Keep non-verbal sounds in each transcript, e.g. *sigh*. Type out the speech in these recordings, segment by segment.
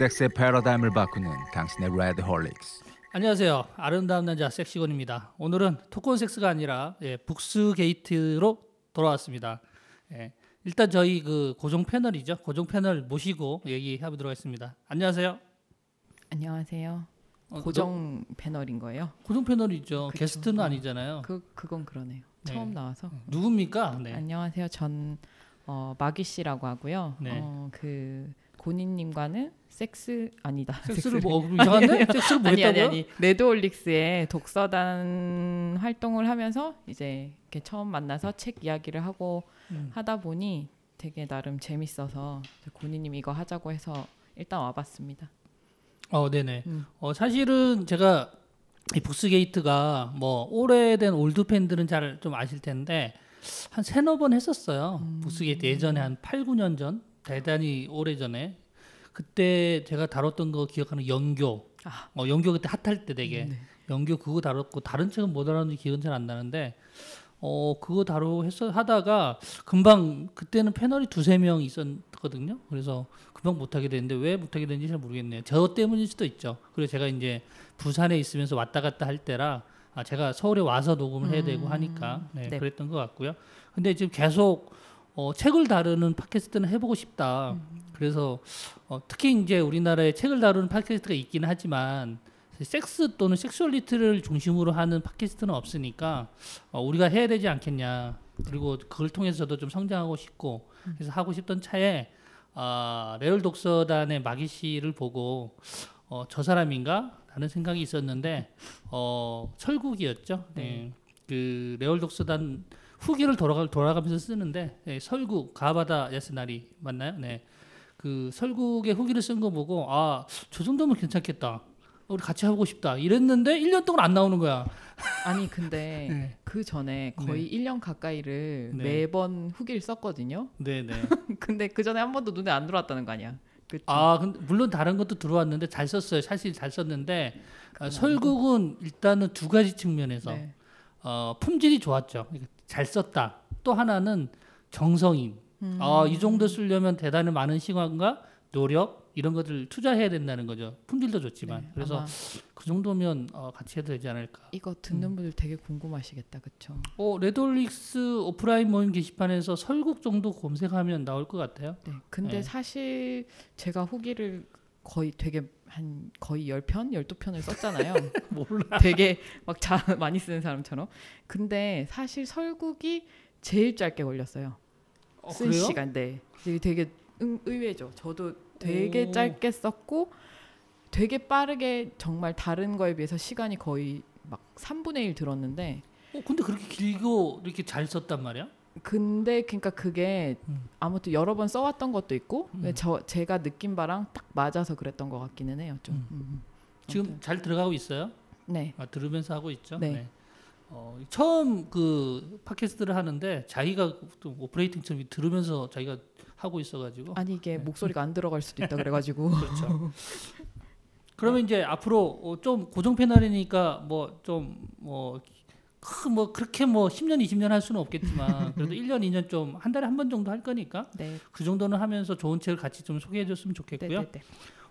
섹스의 패러다임을 바꾸는 당신의 레드홀릭스. 안녕하세요. 아름다운 남자 섹시고니입니다. 오늘은 토크온섹스가 아니라 예, 북스게이트로 돌아왔습니다. 예, 일단 저희 그 고정 패널이죠. 고정 패널 모시고 얘기해 보도록 하겠습니다. 안녕하세요. 안녕하세요. 어, 고정 패널인 거예요? 너- 고정 패널이죠. 그쵸. 게스트는 어. 아니잖아요. 그 그건 그러네요. 네. 처음 나와서. 누굽니까? 네. 안녕하세요. 전 어, 마기 씨라고 하고요. 네. 어, 그 고니님과는 섹스 아니다. 섹스를 뭐 어, 이상한데? 섹스를 뭐 아니 아니 했다고요? 아니 레드홀릭스의 독서단 활동을 하면서 이제 이렇게 처음 만나서 책 이야기를 하고 음. 하다 보니 되게 나름 재밌어서 고니님 이거 하자고 해서 일단 와봤습니다. 어, 네네. 음. 어, 사실은 제가 이 북스게이트가 뭐 오래된 올드 팬들은 잘 좀 아실 텐데 한 세너 번 했었어요. 음. 북스게이트 예전에 한 8, 9년 전 대단히 오래 전에 그때 제가 다뤘던 거 기억하는 연교. 아. 어, 연교 그때 핫할 때 되게 네. 연교 그거 다뤘고 다른 책은 뭐 다뤘는지 기억은 잘 안 나는데 어 그거 다루 했어 하다가 금방 그때는 패널이 두세 명 있었거든요. 그래서 금방 못하게 됐는데 왜 못하게 됐는지 잘 모르겠네요. 저 때문일 수도 있죠. 그리고 제가 이제 부산에 있으면서 왔다 갔다 할 때라 아 제가 서울에 와서 녹음을 해야 되고 음, 하니까 네, 네. 그랬던 것 같고요. 근데 지금 계속 어, 책을 다루는 팟캐스트는 해보고 싶다. 그래서 어, 특히 이제 우리나라에 책을 다루는 팟캐스트가 있기는 하지만 섹스 또는 섹슈얼리티를 중심으로 하는 팟캐스트는 없으니까 어, 우리가 해야 되지 않겠냐. 그리고 그걸 통해서도 좀 성장하고 싶고 그래서 하고 싶던 차에 아, 레홀 독서단의 마기 씨를 보고 어, 저 사람인가 라는 생각이 있었는데 어, 설국이었죠. 네. 그 레얼 독서단 후기를 돌아가 돌아가면서 쓰는데 예, 설국 가바다 야스나리 맞나요? 네. 그 설국의 후기를 쓴 거 보고 아 저 정도면 괜찮겠다. 우리 같이 하고 싶다. 이랬는데 1년 동안 안 나오는 거야. 아니 근데 *laughs* 네. 그 전에 거의 1년 가까이를 네. 매번 후기를 썼거든요. 네, 네. *laughs* 근데 그 전에 한 번도 눈에 안 들어왔다는 거 아니야? 그치? 아, 근데 물론 다른 것도 들어왔는데 잘 썼어요. 사실 잘 썼는데 아, 설국은 일단은 두 가지 측면에서 네. 어, 품질이 좋았죠. 잘 썼다. 또 하나는 정성인. 음. 아, 이 정도 쓰려면 대단히 많은 시간과 노력 이런 것들 투자해야 된다는 거죠. 품질도 좋지만. 네, 그래서 그 정도면 어, 같이 해도 되지 않을까. 이거 듣는 분들 되게 궁금하시겠다, 그렇죠? 어, 레드홀릭스 오프라인 모임 게시판에서 설국 정도 검색하면 나올 것 같아요. 네. 근데 네. 사실 제가 후기를 거의 되게 한 거의 10편, 12편을 썼잖아요. *laughs* 몰라. 되게 막 자, 많이 쓰는 사람처럼. 근데 사실 설국이 제일 짧게 걸렸어요. 어, 쓴 그래요? 시간 네. 되게, 응, 의외죠. 저도 되게 오. 짧게 썼고 되게 빠르게 정말 다른 거에 비해서 시간이 거의 막 3분의 1 들었는데 어, 근데 그렇게 길고 이렇게 잘 썼단 말이야? 근데 그러니까 그게 음. 아무튼 여러 번 써왔던 것도 있고 음. 근데 저 제가 느낀 바랑 딱 맞아서 그랬던 것 같기는 해요 좀. 음. 음, 음. 지금. 잘 들어가고 있어요? 네. 아, 들으면서 하고 있죠. 네. 어, 처음 그 팟캐스트를 하는데 자기가 또 operating처럼 들으면서 자기가 하고 있어가지고 아니 이게 네. 목소리가 안 들어갈 수도 있다 *laughs* 그래가지고 그렇죠. *laughs* 그러면 이제 앞으로 어, 좀 고정 패널이니까 뭐 좀뭐 뭐 그렇게 뭐 10년 20년 할 수는 없겠지만 *laughs* 그래도 1년 2년 좀 한 달에 한 번 정도 할 거니까 네. 그 정도는 하면서 좋은 책을 같이 좀 소개해 줬으면 네, 좋겠고요. 네, 네.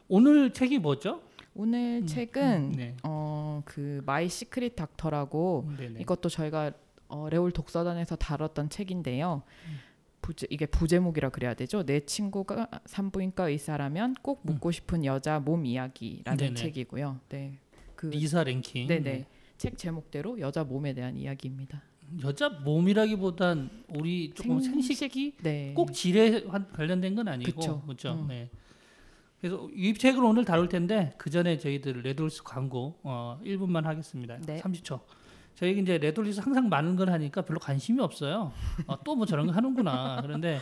오늘 책이 뭐죠? 오늘 책은 네. 어그 My Secret Doctor라고 네네. 이것도 저희가 어, 레홀 독서단에서 다뤘던 책인데요. 음. 부제, 이게 부제목이라 그래야 되죠. 내 친구가 산부인과 의사라면 꼭 묻고 싶은 여자 몸 이야기라는 음. 네네. 책이고요. 네. 그 리사 랭킨. 네네. 책 제목대로 여자 몸에 대한 이야기입니다. 여자 몸이라기보단 우리 조금 생식기 네. 꼭 질에 관- 관련된 건 아니고 그쵸. 그렇죠. 음. 네. 그래서 이 책을 오늘 다룰 텐데 그 전에 저희들 레드홀릭스 광고 어, 1분만 하겠습니다. 네. 30초. 저희 이제 레드홀릭스 항상 많은 걸 하니까 별로 관심이 없어요. 어, 또뭐 저런 거 하는구나. 그런데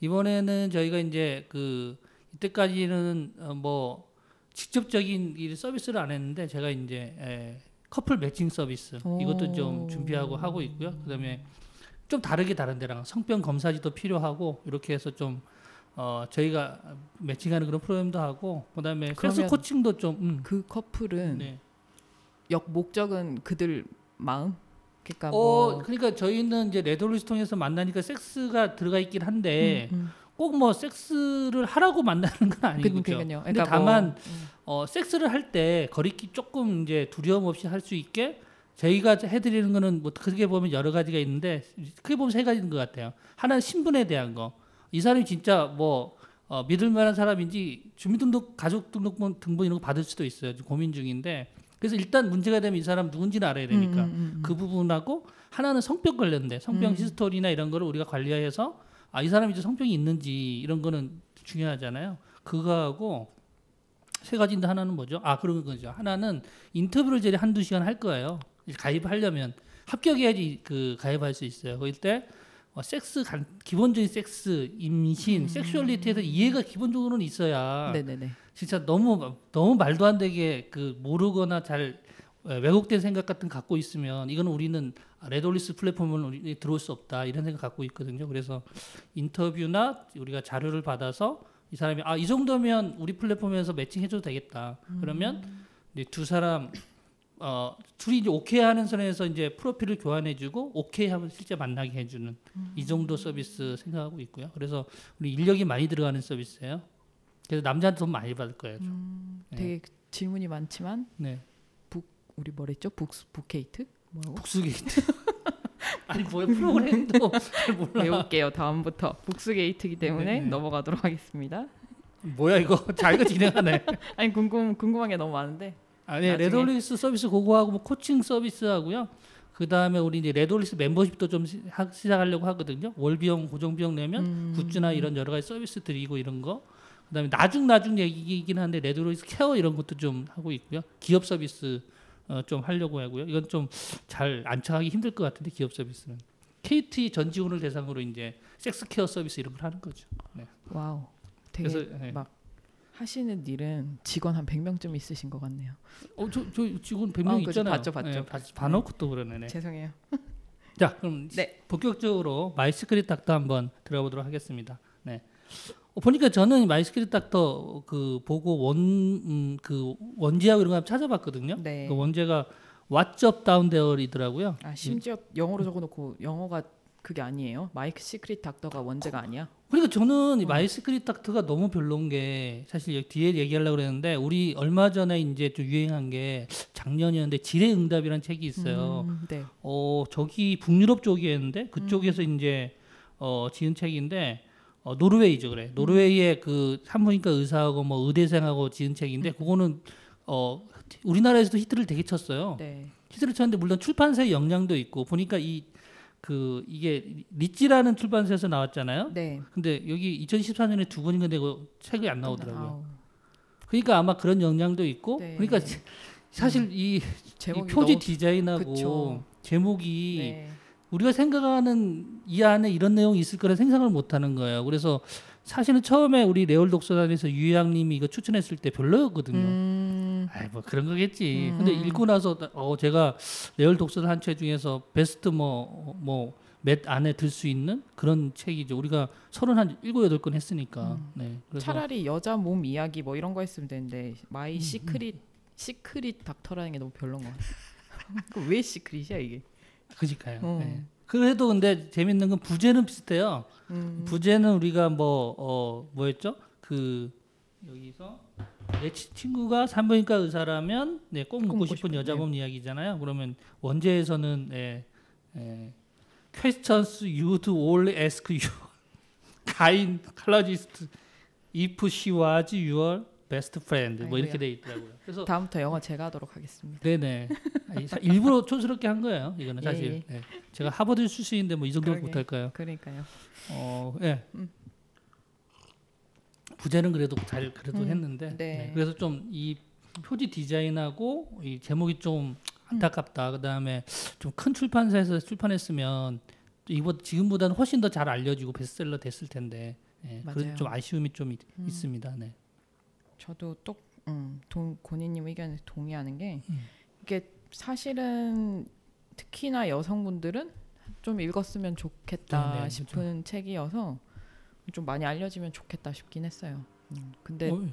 이번에는 저희가 이제 그 이때까지는 어, 뭐 직접적인 이 서비스를 안 했는데 제가 이제 에, 커플 매칭 서비스 이것도 좀 오. 준비하고 하고 있고요. 그다음에 좀 다르게 다른 데랑 성병 검사지도 필요하고 이렇게 해서 좀 어, 저희가 매칭하는 그런 프로그램도 하고 그다음에 섹스 그러면 코칭도 좀 음, 그 커플은 네. 역 목적은 그들 마음. 그러니까 어, 뭐 그러니까 저희는 이제 레드홀릭스 통해서 만나니까 섹스가 들어가 있긴 한데 음, 음. 꼭 뭐 섹스를 하라고 만나는 건 아니고요. 그러니까요. 근데 그러니까 다만 뭐, 음. 어, 섹스를 할 때 거리낌 조금 이제 두려움 없이 할 수 있게 저희가 해드리는 거는 뭐 크게 보면 여러 가지가 있는데 크게 보면 세 가지인 것 같아요. 하나는 신분에 대한 거. 이 사람이 진짜 뭐 어, 믿을 만한 사람인지 주민등록, 가족등록번 등본 이런 거 받을 수도 있어요. 고민 중인데 그래서 일단 문제가 되면 이 사람 누군지는 알아야 되니까 음, 음, 음. 그 부분하고 하나는 성병 관련돼 성병 음. 히스토리나 이런 거를 우리가 관리해서 아 이 사람이 이제 성병이 있는지 이런 거는 중요하잖아요. 그거하고 세 가지인데 하나는 뭐죠? 아 그런 거죠. 하나는 인터뷰를 제일 한두 시간 할 거예요. 가입하려면 합격해야지 그 가입할 수 있어요. 그럴 때 어, 섹스 간, 기본적인 섹스, 임신, 음. 섹슈얼리티에 대해서 이해가 기본적으로는 있어야 네네네. 진짜 너무 너무 말도 안 되게 그 모르거나 잘 에, 왜곡된 생각 같은 거 갖고 있으면 이거는 우리는 레드홀릭스 플랫폼은 우리 들어올 수 없다 이런 생각 갖고 있거든요. 그래서 인터뷰나 우리가 자료를 받아서 이 사람이 아 이 정도면 우리 플랫폼에서 매칭해줘도 되겠다. 그러면 이제 두 사람 어 둘이 이제 오케이 하는 선에서 이제 프로필을 교환해주고 오케이 하면 실제 만나게 해주는 이 정도 서비스 생각하고 있고요. 그래서 우리 인력이 많이 들어가는 서비스예요. 그래서 남자한테 돈 많이 받을 거예요. 좀. 음, 네. 되게 질문이 많지만 네. 우리 뭐랬죠? 북 북케이트? 뭐라고? 북스게이트. *laughs* 아니 뭐야 프로그램도 *laughs* 잘 몰라. 배울게요. 다음부터 북스게이트이기 때문에 네, 네. 넘어가도록 하겠습니다. 뭐야 이거 자기가 진행하네. *laughs* 아니 궁금 궁금한 게 너무 많은데. 아니. 레돌리스 서비스 그거하고 뭐 코칭 서비스 하고요. 그 다음에 우리 이제 레드홀릭스 멤버십도 좀 시, 시작하려고 하거든요. 월비용 고정 비용 내면 음. 굿즈나 이런 여러 가지 서비스 드리고 이런 거. 그다음에 나중 나중 얘기이긴 한데 레드홀릭스 케어 이런 것도 좀 하고 있고요. 기업 서비스 어, 좀 하려고 하고요. 이건 좀 잘 안착하기 힘들 것 같은데 기업 서비스는 KT 전 직원을 대상으로 이제 섹스 케어 서비스 이런 걸 하는 거죠. wow. 되게 그래서 네. 막 하시는 일은 직원 한 100명쯤 있으신 것 같네요. 어, 저, 저 직원 100명 아, 그죠. 있잖아요. 봤죠, 봤죠. 네, 봤- 봐놓고 또 그러네. 네. 죄송해요. 자, 그럼 네. 본격적으로 My Secret Doctor 한번 들어보도록 하겠습니다. 네. 어, 보니까 저는 My Secret Doctor 그 보고 원그 원제하고 이런 거 한번 찾아봤거든요. 네. 그 원제가 What's Up Down There이더라고요. 아 심지어 영어로 적어놓고 영어가 그게 아니에요. My Secret Doctor가 원제가 아니야. 그러니까 저는 이 어. My Secret Doctor가 너무 별론 게 사실 뒤에 얘기하려고 그랬는데 우리 얼마 전에 이제 좀 유행한 게 작년이었는데 질의 응답이라는 책이 있어요. 음, 네. 어 저기 북유럽 쪽이었는데 그쪽에서 이제 어 지은 책인데 어 노르웨이죠 그래 노르웨이의 그 산부인과 의사하고 뭐 의대생하고 지은 책인데 그거는 어 우리나라에서도 히트를 되게 쳤어요 네. 히트를 쳤는데 물론 출판사의 영향도 있고 보니까 이 그 이게 리찌라는 출판사에서 나왔잖아요 네. 근데 여기 2014년에 두 번인가 되고 책이 안 나오더라고요 아우, 그러니까 아마 그런 영향도 있고 네. 그러니까 사실 이, 이 표지 디자인하고 그쵸. 제목이 네. 우리가 생각하는 이 안에 이런 내용이 있을 거라 생각을 못 하는 거예요. 그래서 사실은 처음에 우리 레올 독서단에서 유양님이 이거 추천했을 때 별로였거든요. 음, 아이 뭐 그런 거겠지. 음. 근데 읽고 나서 어 제가 레올 독서단 한 책 중에서 베스트 뭐 뭐 몇 안에 들 수 있는 그런 책이죠. 우리가 서른 한 일곱 여덟 권 했으니까. 네. 그래서 차라리 여자 몸 이야기 뭐 이런 거 했으면 되는데 My 음, Secret Secret Doctor라는 게 너무 별론 것 같아. *laughs* 그 왜 Secret이야 이게? 그니까요. 어. 네. 그래도 근데 재밌는 건 부제는 비슷해요. 음, 부제는 우리가 뭐 어 뭐였죠? 그 여기서 내 치- 친구가 산부인과 의사라면 네, 꼭 묻고 싶은 싶은, 여자몸 이야기잖아요. 그러면 원제에서는 예, 예, questions you'd all ask your gynecologist *laughs* if she was your best friend 뭐 이렇게. 돼 있더라고요. 그래서 다음부터 영어 제가 하도록 하겠습니다. 네네 일부러 촌스럽게 한 거예요. 이거는 예, 사실 예. 제가 하버드 출신인데 뭐 이 정도는 그러게. 못할까요? 그러니까요. 어, 예. 음. 부제는 그래도 잘 그래도 음, 했는데 네. 네, 그래서 좀 이 표지 디자인하고 이 제목이 좀 안타깝다. 그다음에 좀 큰 출판사에서 출판했으면 이보 지금보다는 훨씬 더 잘 알려지고 베스트셀러 됐을 텐데 예, 그런 맞아요. 좀 아쉬움이 좀 있, 음. 있습니다. 네. 저도 또 음, 동, 고니님 의견에 동의하는 게 음. 이게 사실은 특히나 여성분들은 좀 읽었으면 좋겠다 네, 네, 싶은 책이어서 좀 많이 알려지면 좋겠다 싶긴 했어요. 음, 근데 어,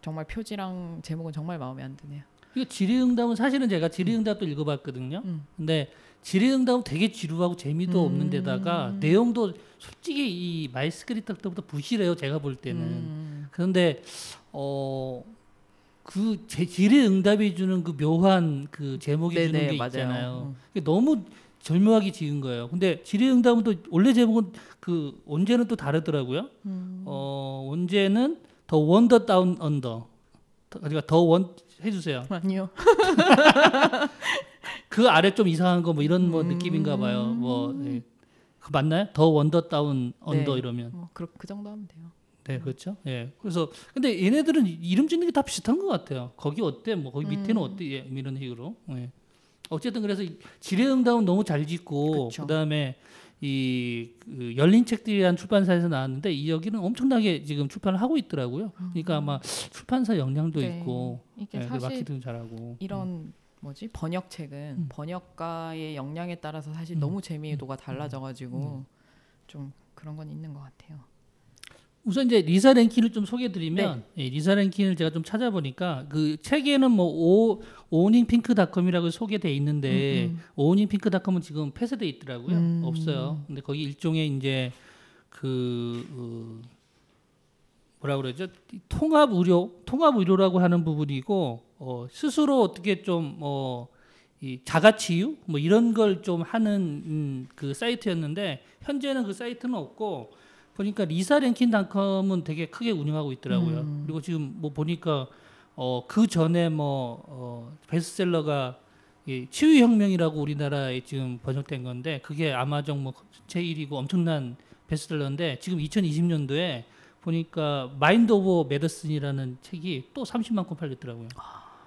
정말 표지랑 제목은 정말 마음에 안 드네요. 이거 질의응답은 사실은 제가 질의응답도 읽어봤거든요. 음. 근데 질의응답은 되게 지루하고 재미도 없는 음. 데다가 내용도 솔직히 이 My Secret Doctor보다 부실해요. 제가 볼 때는. 음. 그런데 어. 그 제- 질의 응답이 주는 그 묘한 그 제목이 주는 네네 게 맞아요. 있잖아요. 음. 너무 절묘하게 지은 거예요. 근데 질의 응답은 또 원래 제목은 그 원제는 또 다르더라고요. 음. 어 원제는 The Wonder Down Under. The- 그러니까 더원 해주세요. 아니요. *laughs* 그 아래 좀 이상한 거 뭐 이런 뭐 음. 느낌인가 봐요. 뭐 예. 그 맞나요? The Wonder Down Under 네. 이러면. 뭐 그, 그 정도 하면 돼요. 네, 그렇죠. 예. 그래서 근데 얘네들은 이름 짓는 게 다 비슷한 것 같아요. 거기 어때? 뭐 거기 밑에는 음. 어때? 예, 이런 식으로. 예. 어쨌든 그래서 이 질의응답은 너무 잘 짓고 그쵸. 그다음에 이 그 열린 책들이란 출판사에서 나왔는데 이 여기는 엄청나게 지금 출판을 하고 있더라고요. 그러니까 아마 출판사 역량도 네. 있고 이게 예, 그 사실 마케팅도 잘하고. 이런 뭐지 번역책은 음. 번역가의 역량에 따라서 사실 음. 너무 재미도가 달라져가지고 좀 그런 건 있는 것 같아요. 우선 이제 리사 랭킨을 좀 소개해드리면 예, 리사 랭킨을 제가 좀 찾아보니까 그 책에는 뭐 오, 오닝핑크닷컴이라고 소개돼 있는데 음, 음. 오닝핑크닷컴은 지금 폐쇄돼 있더라고요. 음. 없어요. 근데 거기 일종의 이제 그 어, 뭐라 그러죠? 통합 의료, 통합 의료라고 하는 부분이고 어, 스스로 어떻게 좀뭐이 자가치유 뭐 이런 걸 좀 하는 음, 그 사이트였는데 현재는 그 사이트는 없고 보니까 리사 랭킨닷컴은 되게 크게 운영하고 있더라고요. 음. 그리고 지금 뭐 보니까 어, 그 전에 뭐 어, 베스트셀러가 이 치유혁명이라고 우리나라에 지금 번역된 건데 그게 아마존 뭐 제1위고 엄청난 베스트셀러인데 지금 2020년도에 보니까 Mind Over Medicine이라는 책이 또 30만 권 팔렸더라고요.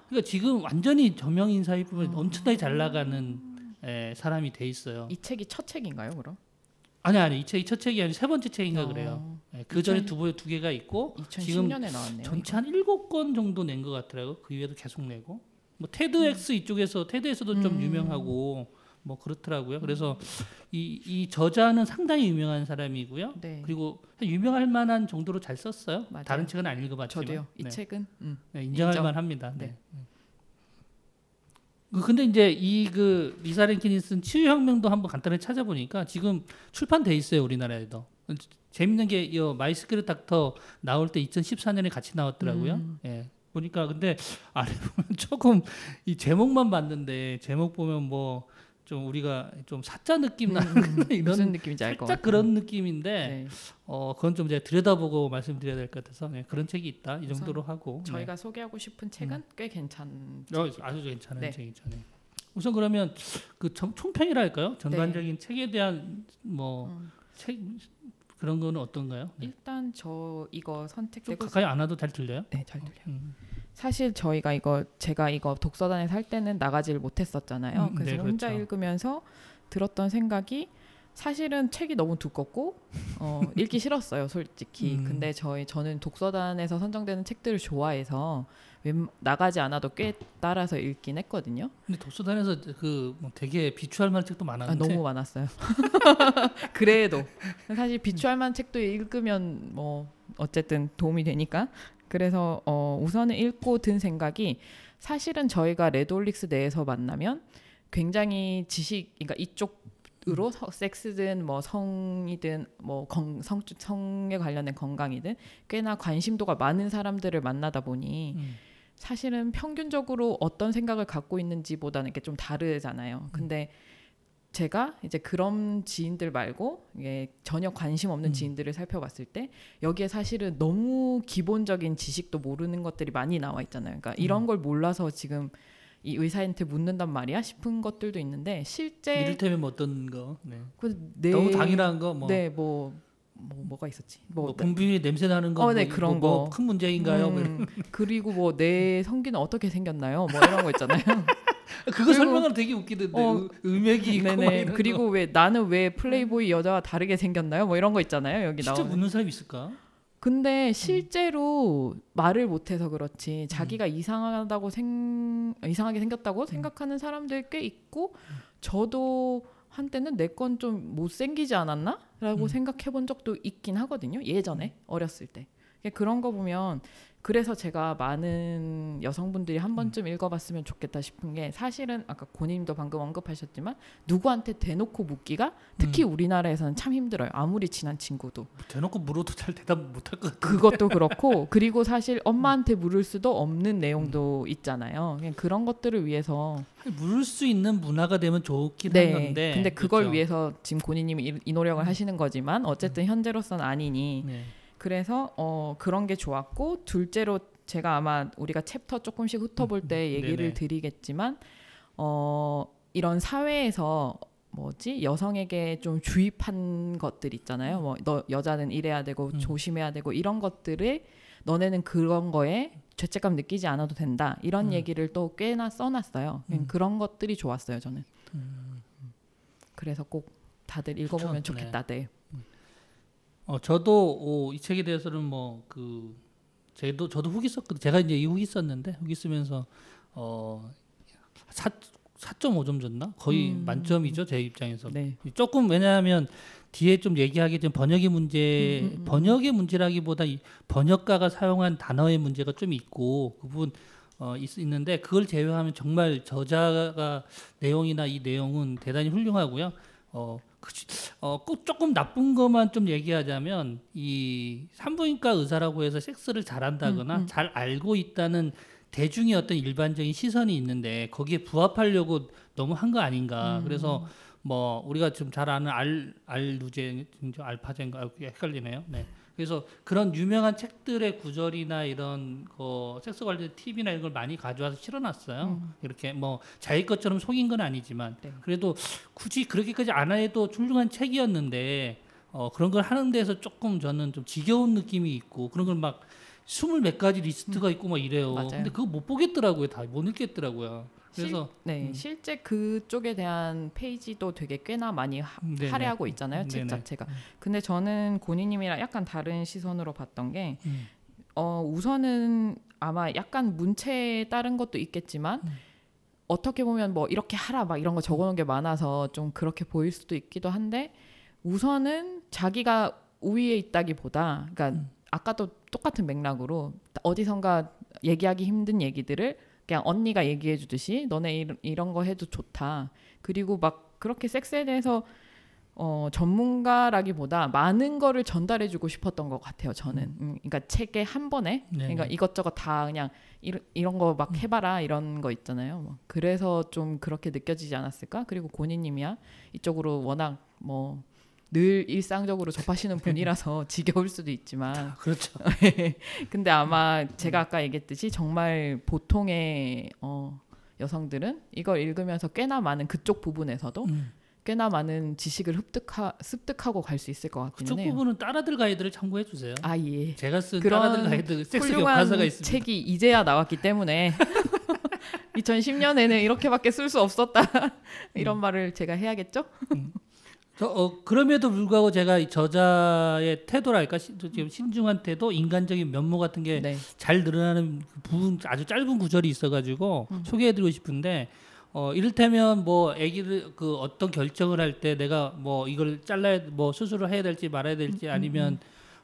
그러니까 지금 완전히 저명 인사일 뿐만 엄청나게 잘 나가는 에, 사람이 돼 있어요. 이 책이 첫 책인가요, 그럼? 아니 아니 이 책 이 첫 책이 아니라 세 번째 책인가 그래요. 어, 예, 그 전에 2000 두, 번- 두 개가 있고 지금 2010년에 나왔네요. 전체 한 일곱 권 정도 낸 것 같더라고. 그 이외에도 계속 내고. 뭐 테드엑스 이쪽에서 테드에서도 좀 음. 유명하고 뭐 그렇더라고요. 그래서 이, 이 저자는 상당히 유명한 사람이고요. 네. 그리고 유명할 만한 정도로 잘 썼어요. 맞아요. 다른 책은 안 읽어봤지만 저도요. 이 네. 책은 음. 네, 인정할 인정. 만합니다. 네. 네. 그 근데 이제 이 그 리사 랭킨이 쓴 치유혁명도 한번 간단히 찾아보니까 지금 출판돼 있어요 우리나라에도. 재밌는 게 이 My Secret Doctor 나올 때 2014년에 같이 나왔더라고요. 음. 예. 보니까 근데 아래 *laughs* 보면 조금 이 제목만 봤는데 제목 보면 뭐 좀 우리가 좀 사짜 느낌 나는 음, *laughs* 이런 무슨 느낌인지 알 것 같아요. 그런 느낌인데 네. 어 그건 좀 제가 들여다보고 말씀드려야 될 것 같아서 네, 그런 책이 있다 이 정도로 하고 네. 저희가 소개하고 싶은 책은 꽤 괜찮. 어, 아주 괜찮은 네. 책이죠. 네. 우선 그러면 그 총- 총평이랄까요? 전반적인 책에 대한 뭐 음. 책 그런 거는 어떤가요? 네. 일단 저 이거 좀 선택되고 가까이 안 와도 잘 들려요? 네, 잘 들려요. 음. 사실 저희가 이거 제가 이거 독서단에 살 때는 나가질 못했었잖아요. 음, 그래서 네, 혼자 그렇죠. 읽으면서 들었던 생각이 사실은 책이 너무 두껍고 어, *laughs* 읽기 싫었어요, 솔직히. 음. 근데 저희 저는 독서단에서 선정되는 책들을 좋아해서 웬, 나가지 않아도 꽤 따라서 읽긴 했거든요. 근데 독서단에서 그 뭐 되게 비추할 만한 책도 아, 많았는데 너무 많았어요. *laughs* *laughs* 그래도 사실 비추할 만한 책도 읽으면 뭐 어쨌든 도움이 되니까. 그래서 어 우선은 읽고 든 생각이 사실은 저희가 레드올릭스 내에서 만나면 굉장히 지식 그러니까 이쪽으로 서- 섹스든 뭐 성이든 뭐 건, 성, 성에 관련된 건강이든 꽤나 관심도가 많은 사람들을 만나다 보니 음. 사실은 평균적으로 어떤 생각을 갖고 있는지보다는 이게 좀 다르잖아요. 근데 제가 이제 그런 지인들 말고 이게 전혀 관심 없는 음. 지인들을 살펴봤을 때 여기에 사실은 너무 기본적인 지식도 모르는 것들이 많이 나와 있잖아요. 그러니까 이런 음. 걸 몰라서 지금 이 의사한테 묻는단 말이야 싶은 것들도 있는데 실제 이를테면 뭐 어떤 거 네. 그 내- 너무 당연한 거 뭐 네, 뭐, 뭐 뭐가 있었지? 뭐, 뭐, 분비비 냄새 나는 거 어, 뭐, 네, 이거 그런 뭐 거. 큰 문제인가요? 뭐 음, 그리고 뭐 내 성기는 어떻게 생겼나요? 뭐 이런 거 있잖아요. *laughs* 그거 설명을 되게 웃기던데 어, 막 네네. 그리고 왜 나는 왜 플레이보이 여자와 다르게 생겼나요? 뭐 이런 거 있잖아요. 여기 거. 진짜 나오는. 묻는 사람 있을까? 근데 실제로 말을 못해서 그렇지 자기가 이상하다고 생 이상하게 생겼다고 생각하는 사람들 꽤 있고 저도 한때는 내 건 좀 못생기지 않았나라고 음. 생각해 본 적도 있긴 하거든요. 예전에 어렸을 때 그런 거 보면 그래서 제가 많은 여성분들이 한 음. 번쯤 읽어봤으면 좋겠다 싶은 게 사실은 아까 고님도 방금 언급하셨지만 누구한테 대놓고 묻기가 특히 음. 우리나라에서는 참 힘들어요. 아무리 친한 친구도. 대놓고 물어도 잘 대답 못할 것 같아. 그것도 그렇고 *laughs* 그리고 사실 엄마한테 물을 수도 없는 내용도 있잖아요. 그냥 그런 것들을 위해서 물을 수 있는 문화가 되면 좋긴 네. 한데. 근데 그걸 그렇죠? 위해서 지금 고니님이 이, 이 노력을 하시는 거지만 어쨌든 현재로서는 아니니 네. 그래서 어 그런 게 좋았고 둘째로 제가 아마 우리가 챕터 조금씩 훑어볼 때 얘기를 네네. 드리겠지만 어 이런 사회에서 뭐지 여성에게 좀 주입한 것들 있잖아요. 뭐 너 여자는 이래야 되고 음. 조심해야 되고 이런 것들을 너네는 그런 거에 죄책감 느끼지 않아도 된다. 이런 음. 얘기를 또 꽤나 써놨어요. 그냥 음. 그런 것들이 좋았어요. 저는. 음. 그래서 꼭 다들 읽어보면. 좋겠다. 네. 어 저도 어, 이 책에 대해서는 뭐그 저도 저도 후기 썼거든. 제가 이제 이 후기 썼는데 후기 쓰면서 어 4, 4.5점 줬나? 거의 음. 만점이죠 제 입장에서. 네. 조금 왜냐하면 뒤에 좀 얘기하기 전 번역의 문제, 음, 음, 음. 번역의 문제라기보다 이 번역가가 사용한 단어의 문제가 좀 있고 그 부분 어 있, 있는데 그걸 제외하면 정말 저자가 내용이나 이 내용은 대단히 훌륭하고요. 어, 그, 어, 꼭 조금 나쁜 것만 좀 얘기하자면 이 산부인과 의사라고 해서 섹스를 잘한다거나 음, 음. 잘 알고 있다는 대중의 어떤 일반적인 시선이 있는데 거기에 부합하려고 너무 한 거 아닌가. 음. 그래서 뭐 우리가 좀 잘 아는 알 알루제 알파제인가 아, 헷갈리네요. 네. 그래서 그런 유명한 책들의 구절이나 이런 거 섹스 관련 팁이나 이런 걸 많이 가져와서 실어놨어요. 음. 이렇게 뭐 자기 것처럼 속인 건 아니지만 네. 그래도 굳이 그렇게까지 안 해도 훌륭한 책이었는데 어, 그런 걸 하는 데서 조금 저는 좀 지겨운 느낌이 있고 그런 걸 막 스물 몇 가지 리스트가 있고 막 이래요. 음. 맞아요. 근데 그거 못 보겠더라고요. 다 못 읽겠더라고요. 그래서 네, 음. 실제 그쪽에 대한 페이지도 되게 꽤나 많이 하, 네네. 할애하고 있잖아요, 책 네네. 자체가. 근데 저는 고니님이랑 약간 다른 시선으로 봤던 게, 음. 어, 우선은 아마 약간 문체에 따른 것도 있겠지만, 음. 어떻게 보면 뭐 이렇게 하라 막 이런 거 적어놓은 게 많아서 좀 그렇게 보일 수도 있기도 한데, 우선은 자기가 우위에 있다기보다, 그러니까 음. 아까도 똑같은 맥락으로 어디선가 얘기하기 힘든 얘기들을 그냥 언니가 얘기해 주듯이 너네 이런, 이런 거 해도 좋다. 그리고 막 그렇게 섹스에 대해서 어, 전문가라기보다 많은 거를 전달해 주고 싶었던 것 같아요. 저는. 음, 그러니까 책에 한 번에 네네. 그러니까 이것저것 다 그냥 이런, 이런 거 막 해봐라 이런 거 있잖아요. 뭐. 그래서 좀 그렇게 느껴지지 않았을까? 그리고 고니님이야 이쪽으로 워낙 뭐 늘 일상적으로 접하시는 분이라서 *laughs* 지겨울 수도 있지만 그렇죠. *laughs* 근데 아마 제가 아까 얘기했듯이 정말 보통의 어, 여성들은 이걸 읽으면서 꽤나 많은 그쪽 부분에서도 음. 꽤나 많은 지식을 습득하, 습득하고 갈 수 있을 것 같기는 그쪽 해요. 부분은 따라들 가이드를 참고해 주세요. 아 예. 제가 쓴 따라들 가이드 섹스 교과서가 있습니다. 책이 이제야 나왔기 때문에 *laughs* 2010년에는 이렇게밖에 쓸 수 없었다 이런 말을 제가 해야겠죠? 저, 어, 그럼에도 불구하고 제가 이 저자의 태도랄까 시- 지금 신중한 태도, 인간적인 면모 같은 게 네. 잘 늘어나는 그 부분 아주 짧은 구절이 있어가지고 음. 소개해드리고 싶은데 어 이를테면 뭐 아기를 그 어떤 결정을 할 때 내가 뭐 이걸 잘라야 뭐 수술을 해야 될지 말아야 될지 음, 아니면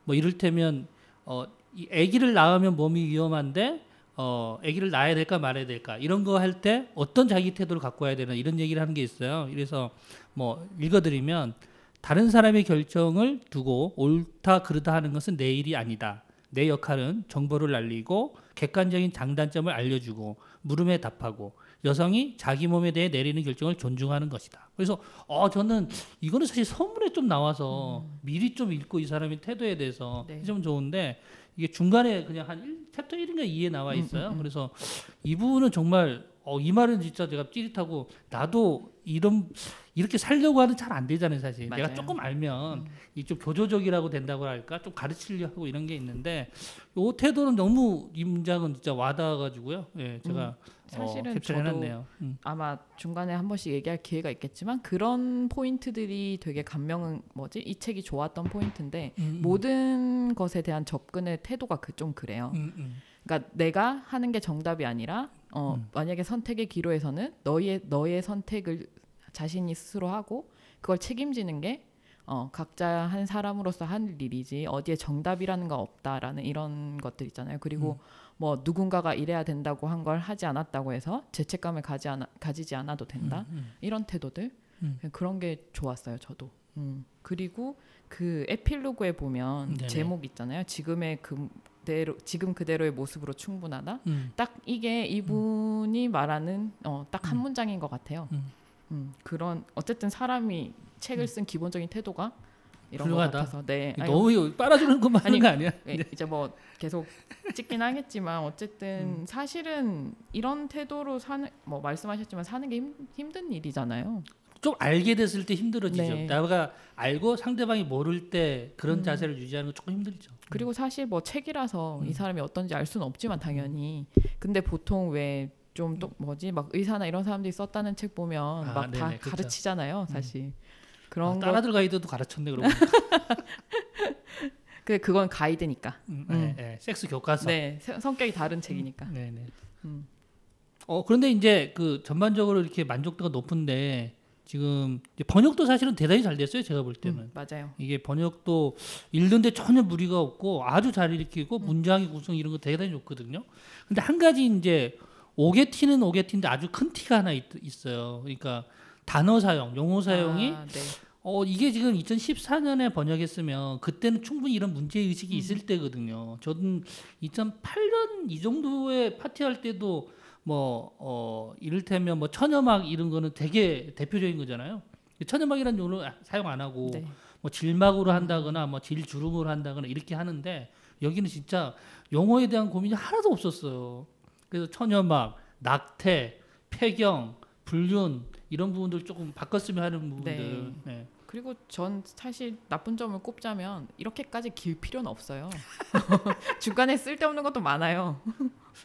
뭐 이를테면 어 이 아기를 낳으면 몸이 위험한데 어 아기를 낳아야 될까 말아야 될까 이런 거 할 때 어떤 자기 태도를 갖고 와야 되나 이런 얘기를 하는 게 있어요. 그래서 뭐 읽어드리면 다른 사람의 결정을 두고 옳다 그르다 하는 것은 내 일이 아니다. 내 역할은 정보를 알리고 객관적인 장단점을 알려주고 물음에 답하고 여성이 자기 몸에 대해 내리는 결정을 존중하는 것이다. 그래서 어 저는 이거는 사실 서문에 좀 나와서 미리 좀 읽고 이 사람의 태도에 대해서 네. 좀 좋은데 이게 중간에 그냥 한 1, 챕터 1인가 2에 나와 음, 있어요. 음, 음. 그래서 이 부분은 정말 어, 이 말은 진짜 제가 찌릿하고 나도 이런 이렇게 살려고 하는 잘 안 되잖아요, 사실. 내가 맞아요. 조금 알면 음. 이좀 교조적이라고 된다고 할까? 좀 가르치려 하고 이런 게 있는데 요 태도는 너무 이 문장은 진짜 와닿아 가지고요. 예, 제가 사실은 어, 저도 놨네요. 음. 아마 중간에 한 번씩 얘기할 기회가 있겠지만 그런 포인트들이 되게 감명은 뭐지 이 책이 좋았던 포인트인데 음, 음. 모든 것에 대한 접근의 태도가 그 좀 그래요. 음, 음. 그러니까 내가 하는 게 정답이 아니라 어, 음. 만약에 선택의 기로에서는 너의 너의 선택을 자신이 스스로 하고 그걸 책임지는 게 어, 각자 한 사람으로서 할 일이지 어디에 정답이라는 거 없다라는 이런 것들 있잖아요. 그리고 음. 뭐 누군가가 이래야 된다고 한 걸 하지 않았다고 해서 죄책감을 가지 않아, 가지지 않아도 된다. 음, 이런 태도들 음. 그런 게 좋았어요. 저도. 음. 그리고 그 에필로그에 보면 네네. 제목 있잖아요. 지금의 그대로 지금 그대로의 모습으로 충분하다. 음. 딱 이게 이분이 말하는 어, 딱한 음. 문장인 것 같아요. 음. 음, 그런 어쨌든 사람이 책을 쓴 기본적인 태도가 이런 것 훌륭하다. 같아서 네. 아니, 너무 빨아주는 것만 하는 아니, 거 아니야? 예, 이제 뭐 계속 찍긴 하겠지만 어쨌든 사실은 이런 태도로 사는 뭐 말씀하셨지만 사는 게 힘, 힘든 일이잖아요. 좀 알게 됐을 때 힘들어지죠. 네. 내가 알고 상대방이 모를 때 그런 음. 자세를 유지하는 건 조금 힘들죠. 그리고 사실 뭐 책이라서 이 음. 사람이 어떤지 알 수는 없지만 당연히 근데 보통 왜 좀 또 뭐지 막 의사나 이런 사람들이 썼다는 책 보면 아, 막다 네네, 그쵸. 가르치잖아요 사실 아, 그런 거 따라들 가이드도 가르쳤네 그러고. *laughs* 그 그건 가이드니까 음, 음. 네, 네. 섹스 교과서. 네 세- 성격이 다른 책이니까 네, 네. 음. 어 그런데 이제 그 전반적으로 이렇게 만족도가 높은데 지금 번역도 사실은 대단히 잘 됐어요. 제가 볼 때는. 음, 맞아요 이게 번역도 읽는데 전혀 무리가 없고 아주 잘 읽히고 음. 문장의 구성 이런 거 대단히 좋거든요. 근데 한 가지 이제 오게 티는 오게 티인데 아주 큰 티가 하나 있, 어요 그러니까 단어 사용, 용어 사용이 아, 네. 어 이게 지금 2014년에 번역했으면 그때는 충분히 이런 문제 의식이 있을 때거든요. 저는 2008년 이 정도의 파티할 때도 뭐 어 이를테면 뭐 천여막 이런 거는 되게 대표적인 거잖아요. 천여막이라는 용어를 사용 안 하고 네. 뭐 질막으로 한다거나 뭐 질주름으로 한다거나 이렇게 하는데 여기는 진짜 용어에 대한 고민이 하나도 없었어요. 그래서 천여막, 낙태, 폐경, 불륜 이런 부분들 조금 바꿨으면 하는 부분들. 네. 그리고 전 사실 나쁜 점을 꼽자면 이렇게까지 길 필요는 없어요. *laughs* 중간에 쓸데없는 것도 많아요.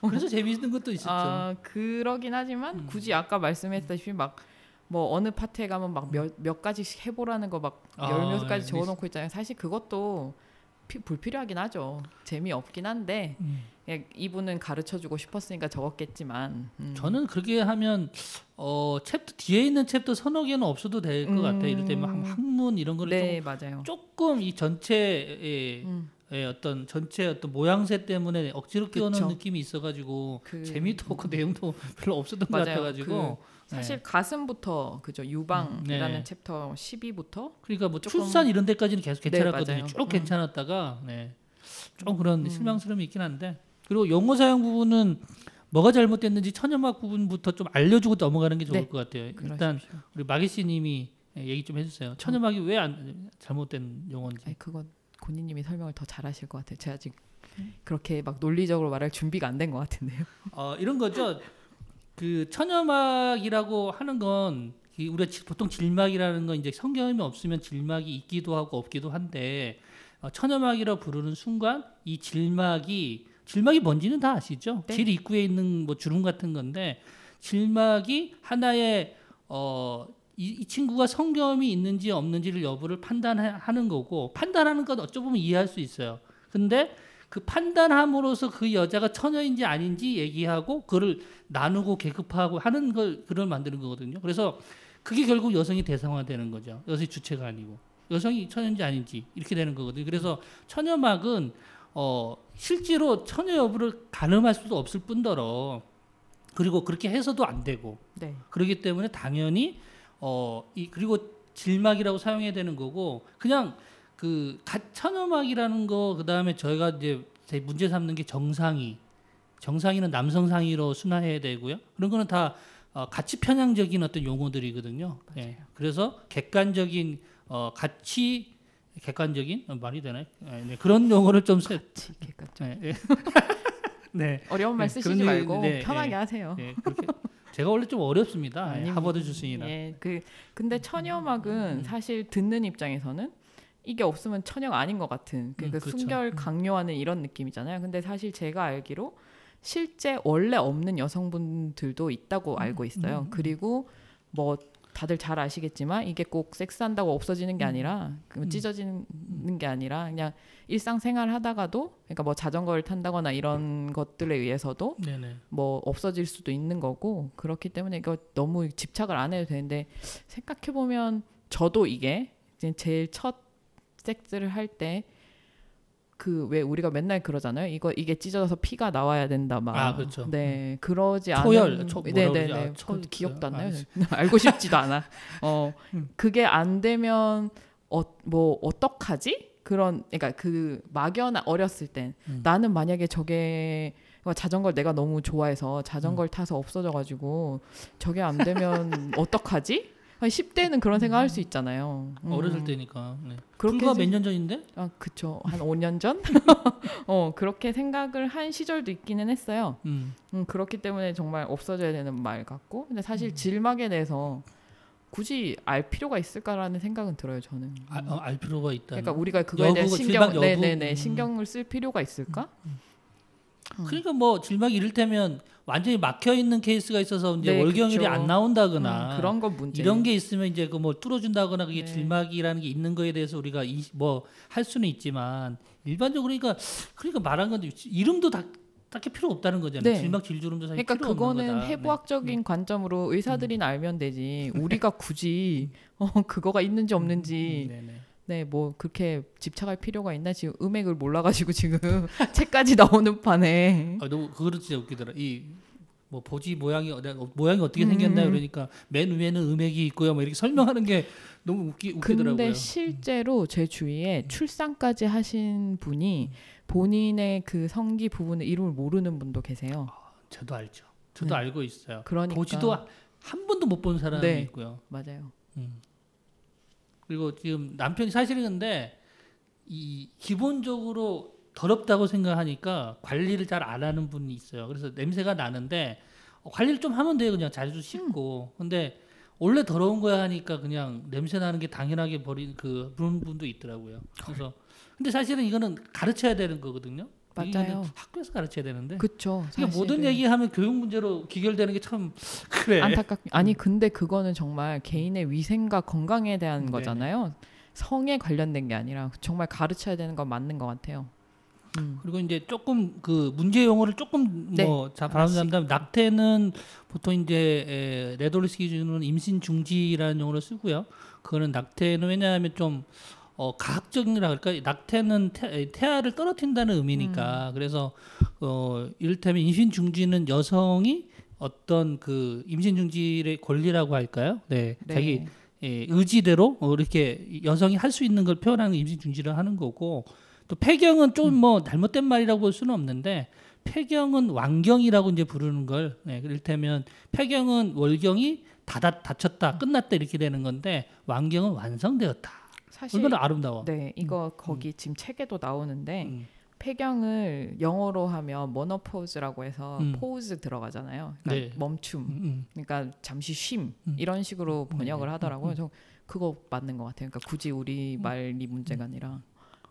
그래서 재미있는 것도 있었죠. 아 그러긴 하지만 음. 굳이 아까 말씀했다시피 막 뭐 어느 파티에 가면 막몇몇 가지씩 해보라는 거막 아, 열몇 가지 네. 적어놓고 있잖아요. 사실 그것도 피- 불필요하긴 하죠. 재미없긴 한데 음. 그냥 이분은 가르쳐주고 싶었으니까 적었겠지만 음. 저는 그렇게 하면 어 챕터 뒤에 있는 챕터 서너 개는 없어도 될것 음. 같아요. 이를테면 한- 항문 이런 거를 네 맞아요. 조금, 이 전체의 음, 예, 어떤 전체 어떤 모양새 때문에 억지로 끼워넣은. 느낌이 있어가지고 그- 재미도 없고 내용도 *laughs* 별로 없었던 것 맞아요. 같아가지고 사실 네. 가슴부터 그죠 유방이라는 네. 챕터 12부터 그러니까 뭐 조금- 출산 이런 데까지는 계속 네, 괜찮았거든요. 맞아요. 쭉 음. 괜찮았다가 네. 좀 그런 음. 실망스러움이 있긴 한데 그리고 용어 사용 부분은 뭐가 잘못됐는지 천연막 부분부터 좀 알려주고 넘어가는 게 좋을 네. 것 같아요. 일단 그러십시오. 우리 마기씨님이 얘기 좀 해주세요. 천연막이 왜 안 잘못된 용어인지. 아니 그건 고니님이 설명을 더 잘하실 것 같아요. 제가 아직 그렇게 막 논리적으로 말할 준비가 안 된 것 같은데요. 어, 이런 거죠. 그 천연막이라고 하는 건이 우리가 지- 보통 질막이라는 건 이제 성경이 없으면 질막이 있기도 하고 없기도 한데 어, 천연막이라 부르는 순간 이 질막이 질막이 뭔지는 다 아시죠? 네. 질 입구에 있는 뭐 주름 같은 건데 질막이 하나의 어, 이, 이 친구가 성경이 있는지 없는지를 여부를 판단하는 거고 판단하는 건 어쩌면 이해할 수 있어요. 근데 그 판단함으로써 그 여자가 처녀인지 아닌지 얘기하고 그를 나누고 계급화하고 하는 걸 글을 만드는 거거든요. 그래서 그게 결국 여성이 대상화되는 거죠. 여성이 주체가 아니고 여성이 처녀인지 아닌지 이렇게 되는 거거든요. 그래서 처녀막은 어 실제로 처녀 여부를 가늠할 수도 없을 뿐더러 그리고 그렇게 해서도 안 되고 네. 그렇기 때문에 당연히 어 이 그리고 질막이라고 사용해야 되는 거고 그냥 그 가- 천연막이라는 거 그다음에 저희가 이제 제 문제 삼는 게 정상이 정상이는 남성 상의로 순화해야 되고요. 그런 거는 다 어, 가치 편향적인 어떤 용어들이거든요. 예. 그래서 객관적인 어, 가치 객관적인 어, 말이 되나요? 예, 네. 그런 용어를 좀 세, 같이 객관적. 예, 예. *laughs* 네. 어려운 말 네, 쓰시지 말고 네, 편하게 네. 하세요. 예, 그렇게 제가 원래 좀 어렵습니다. 예, 아닙니다. 하버드 출신이라. 예, 그 근데 천여막은 음. 사실 듣는 입장에서는 이게 없으면 천여가 아닌 것 같은 그, 음, 그 그렇죠. 순결 음. 강요하는 이런 느낌이잖아요. 근데 사실 제가 알기로 실제 원래 없는 여성분들도 있다고 알고 있어요. 음. 그리고 뭐 다들 잘 아시겠지만 이게 꼭 섹스한다고 없어지는 게 아니라 그 음. 찢어지는 게 아니라 그냥 일상생활 하다가도 그러니까 뭐 자전거를 탄다거나 이런 것들에 의해서도 네네. 뭐 없어질 수도 있는 거고 그렇기 때문에 이거 너무 집착을 안 해도 되는데 생각해 보면 저도 이게 제일 첫 섹스를 할 때 그 왜 우리가 맨날 그러잖아요. 이거 이게 찢어져서 피가 나와야 된다 막. 아, 그렇죠. 네, 그러지 않은 초열, 초- 뭐라 네, 네? 네. 아, 초- 기억도 안 아, 나요. *laughs* 알고 싶지도 않아. 어, *laughs* 음. 그게 안 되면 어, 뭐 어떡하지? 그런 그러니까 그 막연한 어렸을 땐 음. 나는 만약에 저게 뭐 자전거를 내가 너무 좋아해서 음. 자전거를 타서 없어져 가지고 저게 안 되면 *laughs* 어떡하지? 한 10대는 그런 생각 할 수 있잖아요. 음. 어렸을 때니까. 네. 그렇게 불과 생- 몇년 전인데? 아, 그쵸. 한 5년 전? *laughs* 어, 그렇게 생각을 한 시절도 있기는 했어요. 음. 음, 그렇기 때문에 정말 없어져야 되는 말 같고. 근데 사실 음. 질막에 대해서 굳이 알 필요가 있을까라는 생각은 들어요, 저는. 아, 어, 알 필요가 있다. 그러니까 우리가 그거에 대해 여부가, 신경? 네네네, 음. 신경을 쓸 필요가 있을까? 그러니까 뭐 질막이 이를테면 완전히 막혀 있는 케이스가 있어서 이제 네, 월경일이 그쵸. 안 나온다거나 음, 그런 건 문제. 이런 게 있으면 이제 그 뭐 뚫어준다거나 그게 네. 질막이라는 게 있는 거에 대해서 우리가 뭐 할 수는 있지만 일반적으로 그러니까 그러니까 말한 건데 이름도 다 딱히 필요 없다는 거잖아요. 네. 질막 질주름도 사실 그러니까 그거는. 네. 해부학적인 관점으로 의사들이나 알면 되지. *laughs* 우리가 굳이 어, 그거가 있는지 없는지 네. 네, 뭐 그렇게 집착할 필요가 있나 지금 음액을 몰라가지고 지금 *laughs* 책까지 나오는 판에 아, 너무 그거 진짜 웃기더라. 이 뭐 보지 모양이 어- 모양이 어떻게 음, 생겼나요? 음. 그러니까 맨 위에는 음액이 있고요. 뭐 이렇게 설명하는 게 너무 웃기 웃기더라고요. 근데 실제로 제 주위에 출산까지 하신 분이 본인의 그 성기 부분의 이름을 모르는 분도 계세요. 저도 알죠. 저도 네. 알고 있어요. 그러니까 보지도 한 번도 못 본 사람이 네. 있고요. 맞아요. 음. 그리고 지금 남편이 사실은 근데 이 기본적으로 더럽다고 생각하니까 관리를 잘 안 하는 분이 있어요. 그래서 냄새가 나는데 어, 관리를 좀 하면 돼요. 그냥 자주 씻고. 근데 원래 더러운 거야 하니까 그냥 냄새 나는 게 당연하게 버린 그 그런 분도 있더라고요. 그래서 근데 사실은 이거는 가르쳐야 되는 거거든요. 맞아요. 학교에서 가르쳐야 되는데. 그쵸. 이게 모든 사실은. 얘기하면 교육 문제로 기결되는 게 참 *laughs* 그래. 안타깝 아니 근데 그거는 정말 개인의 위생과 건강에 대한 네네. 거잖아요. 성에 관련된 게 아니라 정말 가르쳐야 되는 건 맞는 것 같아요. 음. 그리고 이제 조금 그 문제 용어를 조금 네. 뭐 자, 발언한다면 낙태는 보통 이제 에, 레돌리스 기준으로는 임신 중지라는 용어를 쓰고요. 그거는 낙태는 왜냐하면 좀 어, 과학적이라 그럴까 낙태는 태, 태아를 떨어뜨린다는 음. 의미니까 그래서 어, 이를테면 임신 중지는 여성이 어떤 그 임신 중지의 권리라고 할까요? 네, 네. 자기 예, 의지대로 어, 이렇게 여성이 할 수 있는 걸 표현하는 게 임신 중지를 하는 거고 또 폐경은 좀뭐 잘못된 말이라고 볼 수는 없는데 폐경은 완경이라고 이제 부르는 걸 네, 이를테면 폐경은 월경이 닫아, 닫혔다 끝났다 이렇게 되는 건데 완경은 완성되었다 사실 얼마나 아름다워 네 이거 거기 지금 책에도 나오는데 음. 폐경을 영어로 하면 모노포즈라고 해서 음. 포즈 들어가잖아요. 그러니까 네. 멈춤. 음, 음. 그러니까 잠시 쉼 음. 이런 식으로 번역을 네. 하더라고요. 음, 음. 저 그거 맞는 것 같아요. 그러니까 굳이 우리 말이 문제가 아니라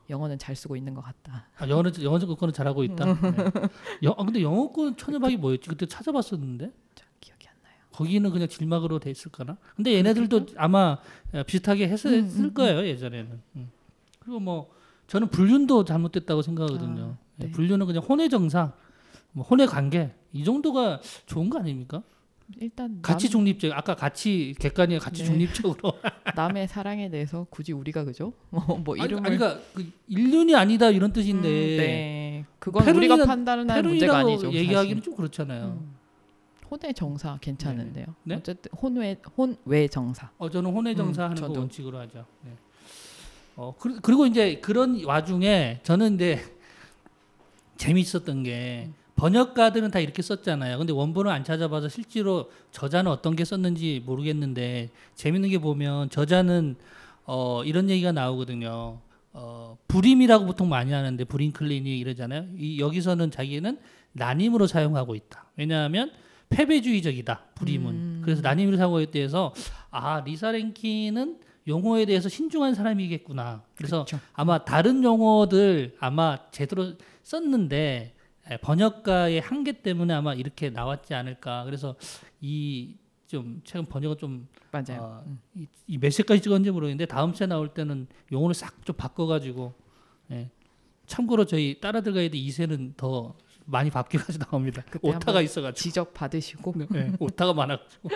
영어는 잘 쓰고 있는 것 같다. 아, 영어는 영어 거는 잘하고 있다 음. 네. 영, 아, 근데 영어권 *laughs* 천여박이 뭐였지 그때 찾아봤었는데. 거기는 그냥 질막으로 돼 있을까나? 근데 얘네들도 아마 어, 비슷하게 했을 음, 음, 거예요 예전에는. 음. 그리고 뭐 저는 불륜도 잘못됐다고 생각하거든요. 아, 네. 예, 불륜은 그냥 혼의 정상, 뭐 혼의 관계 이 정도가 좋은 거 아닙니까? 일단 가치 남, 중립적 아까 가치 객관이 가치 네. 중립적으로 *laughs* 남의 사랑에 대해서 굳이 우리가 그죠? *laughs* 뭐, 뭐 이름을 아니, 그러니까 그 인륜이 아니다 이런 뜻인데 음, 네. 그건 페룬이란- 우리가 판단할 문제가 아니죠. 얘기하기는 사실. 좀 그렇잖아요. 음. 혼외 정사 괜찮은데요. 네? 어쨌든 혼외 혼외 정사. 어 저는 혼의 정사 음, 하는 거. 원칙으로 하죠. 네. 어 그, 그리고 이제 그런 와중에 저는 이제 *laughs* 재밌었던 게 번역가들은 다 이렇게 썼잖아요. 근데 원본을 안 찾아봐서 실제로 저자는 어떤 게 썼는지 모르겠는데 재밌는 게 보면 저자는 어 이런 얘기가 나오거든요. 어 불임이라고 보통 많이 하는데 불임 클리닉 이러잖아요. 이 여기서는 자기는 난임으로 사용하고 있다. 왜냐하면 패배주의적이다. 불임은. 음. 그래서 난임으로 사용하기 대해서 아 리사 랭키는 용어에 대해서 신중한 사람이겠구나. 그래서 그렇죠. 아마 다른 용어들 아마 제대로 썼는데 에, 번역가의 한계 때문에 아마 이렇게 나왔지 않을까. 그래서 이 좀 최근 번역은 좀 맞아요. 어, 음. 이, 이몇 세까지 찍었는지 모르겠는데 다음 세 나올 때는 용어를 싹 좀 바꿔가지고 예. 참고로 저희 딸아들 가이드 2세는 더 많이 바뀌어서 나옵니다. 그때 오타가 있어가지고 지적 받으시고 네, 오타가 많아가지고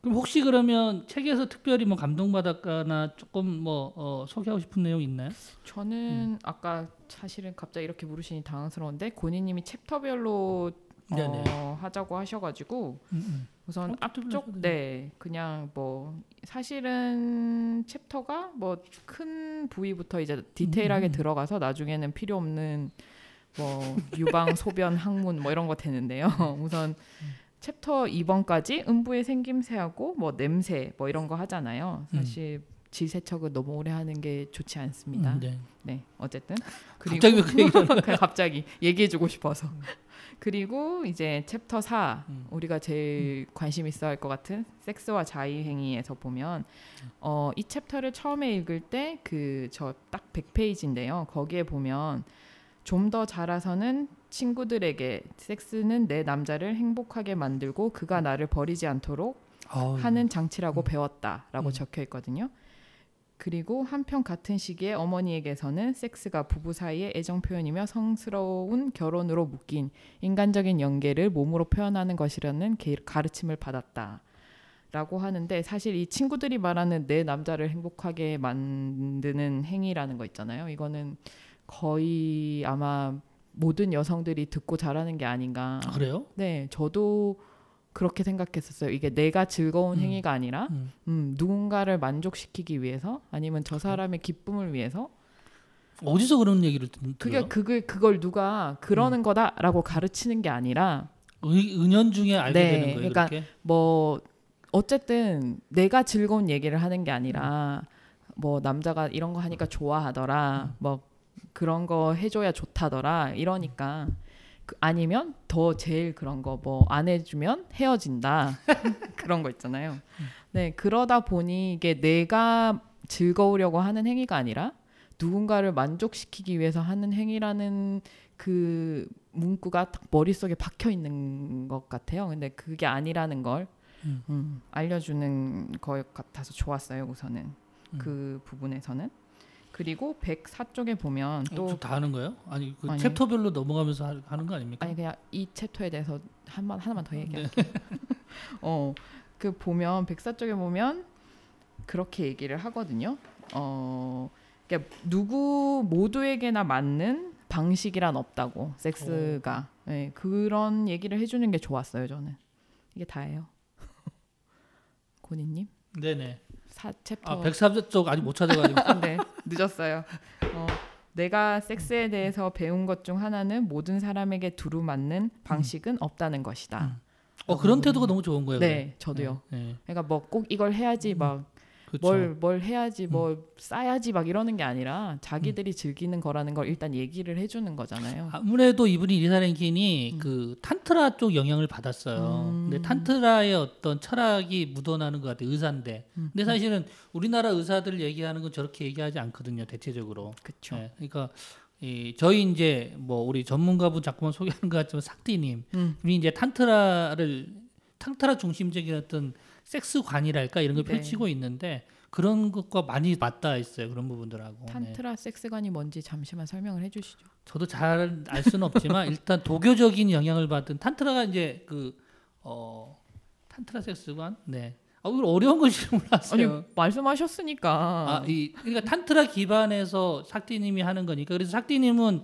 그럼 혹시 그러면 책에서 특별히 뭐 감동받았거나 조금 뭐 어, 소개하고 싶은 내용 있나요? 저는 아까 사실은 갑자기 이렇게 물으시니 당황스러운데 고니님이 챕터별로. 어, 하자고 하셔가지고 음, 우선 어, 앞쪽 네 그냥 뭐 사실은 챕터가 뭐 큰 부위부터 이제 디테일하게 음. 들어가서 나중에는 필요 없는 뭐 유방 *laughs* 소변 항문 뭐 이런 거 되는데요. *laughs* 우선 챕터 2번까지 음부의 생김새하고 뭐 냄새 뭐 이런 거 하잖아요. 사실 질세척은 너무 오래 하는 게 좋지 않습니다. 음, 네. 네 어쨌든. 갑자기 왜 그 하는 그냥 갑자기 얘기해주고 싶어서. 그리고 이제 챕터 4 음. 우리가 제일 관심 있어 할것 같은 섹스와 자위 행위에서 보면 어, 이 챕터를 처음에 읽을 때 그 저 딱 100페이지인데요. 거기에 보면 좀 더 자라서는 친구들에게 섹스는 내 남자를 행복하게 만들고 그가 나를 버리지 않도록 어, 하는 장치라고 음. 배웠다라고 음. 적혀 있거든요. 그리고 한편 같은 시기에 어머니에게서는 섹스가 부부 사이의 애정 표현이며 성스러운 결혼으로 묶인 인간적인 연계를 몸으로 표현하는 것이라는 게- 가르침을 받았다. 라고 하는데 사실 이 친구들이 말하는 내 남자를 행복하게 만드는 행위라는 거 있잖아요. 이거는 거의 아마 모든 여성들이 듣고 자라는 게 아닌가. 아, 그래요? 네, 저도 그렇게 생각했었어요. 이게 내가 즐거운 음. 행위가 아니라 음. 음, 누군가를 만족시키기 위해서 아니면 저 사람의 기쁨을 위해서 어디서 그런 얘기를 듣- 그게? 그걸 그걸 누가 그러는 거다라고 가르치는 게 아니라 의, 은연 중에 알게 네, 되는 거예요. 그러니까 그렇게? 뭐 어쨌든 내가 즐거운 얘기를 하는 게 아니라 뭐 남자가 이런 거 하니까 좋아하더라 뭐 그런 거 해줘야 좋다더라 이러니까 그 아니면 더 제일 그런 거 뭐 안 해주면 헤어진다 *laughs* 그런 거 있잖아요. 네 그러다 보니 이게 내가 즐거우려고 하는 행위가 아니라 누군가를 만족시키기 위해서 하는 행위라는 그 문구가 딱 머릿속에 박혀 있는 것 같아요. 근데 그게 아니라는 걸 음. 음, 알려주는 것 같아서 좋았어요. 우선은 음. 그 부분에서는 그리고 104쪽에 보면 또또다 하는 거예요? 아니 그 아니. 챕터별로 넘어가면서 하- 하는 거 아닙니까? 아니 그냥 이 챕터에 대해서 한번 하나만 더 네. 얘기할게요. *laughs* *laughs* 어, 그 보면 104쪽에 보면 그렇게 얘기를 하거든요. 어, 그러니까 누구 모두에게나 맞는 방식이란 없다고 섹스가 네, 그런 얘기를 해주는 게 좋았어요. 저는 이게 다예요. *laughs* 고니님 네네. 사 챕터 아 104쪽 아직 못 찾아가지고. *laughs* 네, 늦었어요. 어, 내가 섹스에 대해서 배운 것 중 하나는 모든 사람에게 두루 맞는 방식은 없다는 것이다. 음. 어 그런 태도가 너무 좋은 거예요. 네, 저도요. 네. 네. 그러니까 뭐 꼭 이걸 해야지 음, 막 그렇죠. 뭘뭘 해야지 뭘 쌓아야지 막 이러는 게 아니라 자기들이 즐기는 거라는 걸 일단 얘기를 해주는 거잖아요. 아무래도 이분이 리사 랭킨이 음. 그 탄트라 쪽 영향을 받았어요. 음. 근데 탄트라의 어떤 철학이 묻어나는 것 같아요. 의사인데. 음. 근데 사실은 우리나라 의사들 얘기하는 건 저렇게 얘기하지 않거든요. 대체적으로. 그렇죠. 네, 그러니까 이 저희 이제 뭐 우리 전문가분 자꾸만 소개하는 것 같지만 삭디님, 음. 우리 이제 탄트라를 탄트라 중심적인 어떤 섹스관이랄까 이런 걸 네. 펼치고 있는데 그런 것과 많이 맞닿아 있어요. 그런 부분들하고. 네. 탄트라 섹스관이 뭔지 잠시만 설명을 해 주시죠. 저도 잘 알 수는 없지만 *laughs* 일단 도교적인 영향을 받은 탄트라가 이제 그 어, 탄트라 섹스관 네. 아, 이거 어려운 몰랐어요. 아니 말씀하셨으니까. 아, 이 그러니까 탄트라 기반에서 삭디님이 하는 거니까 그래서 삭디님은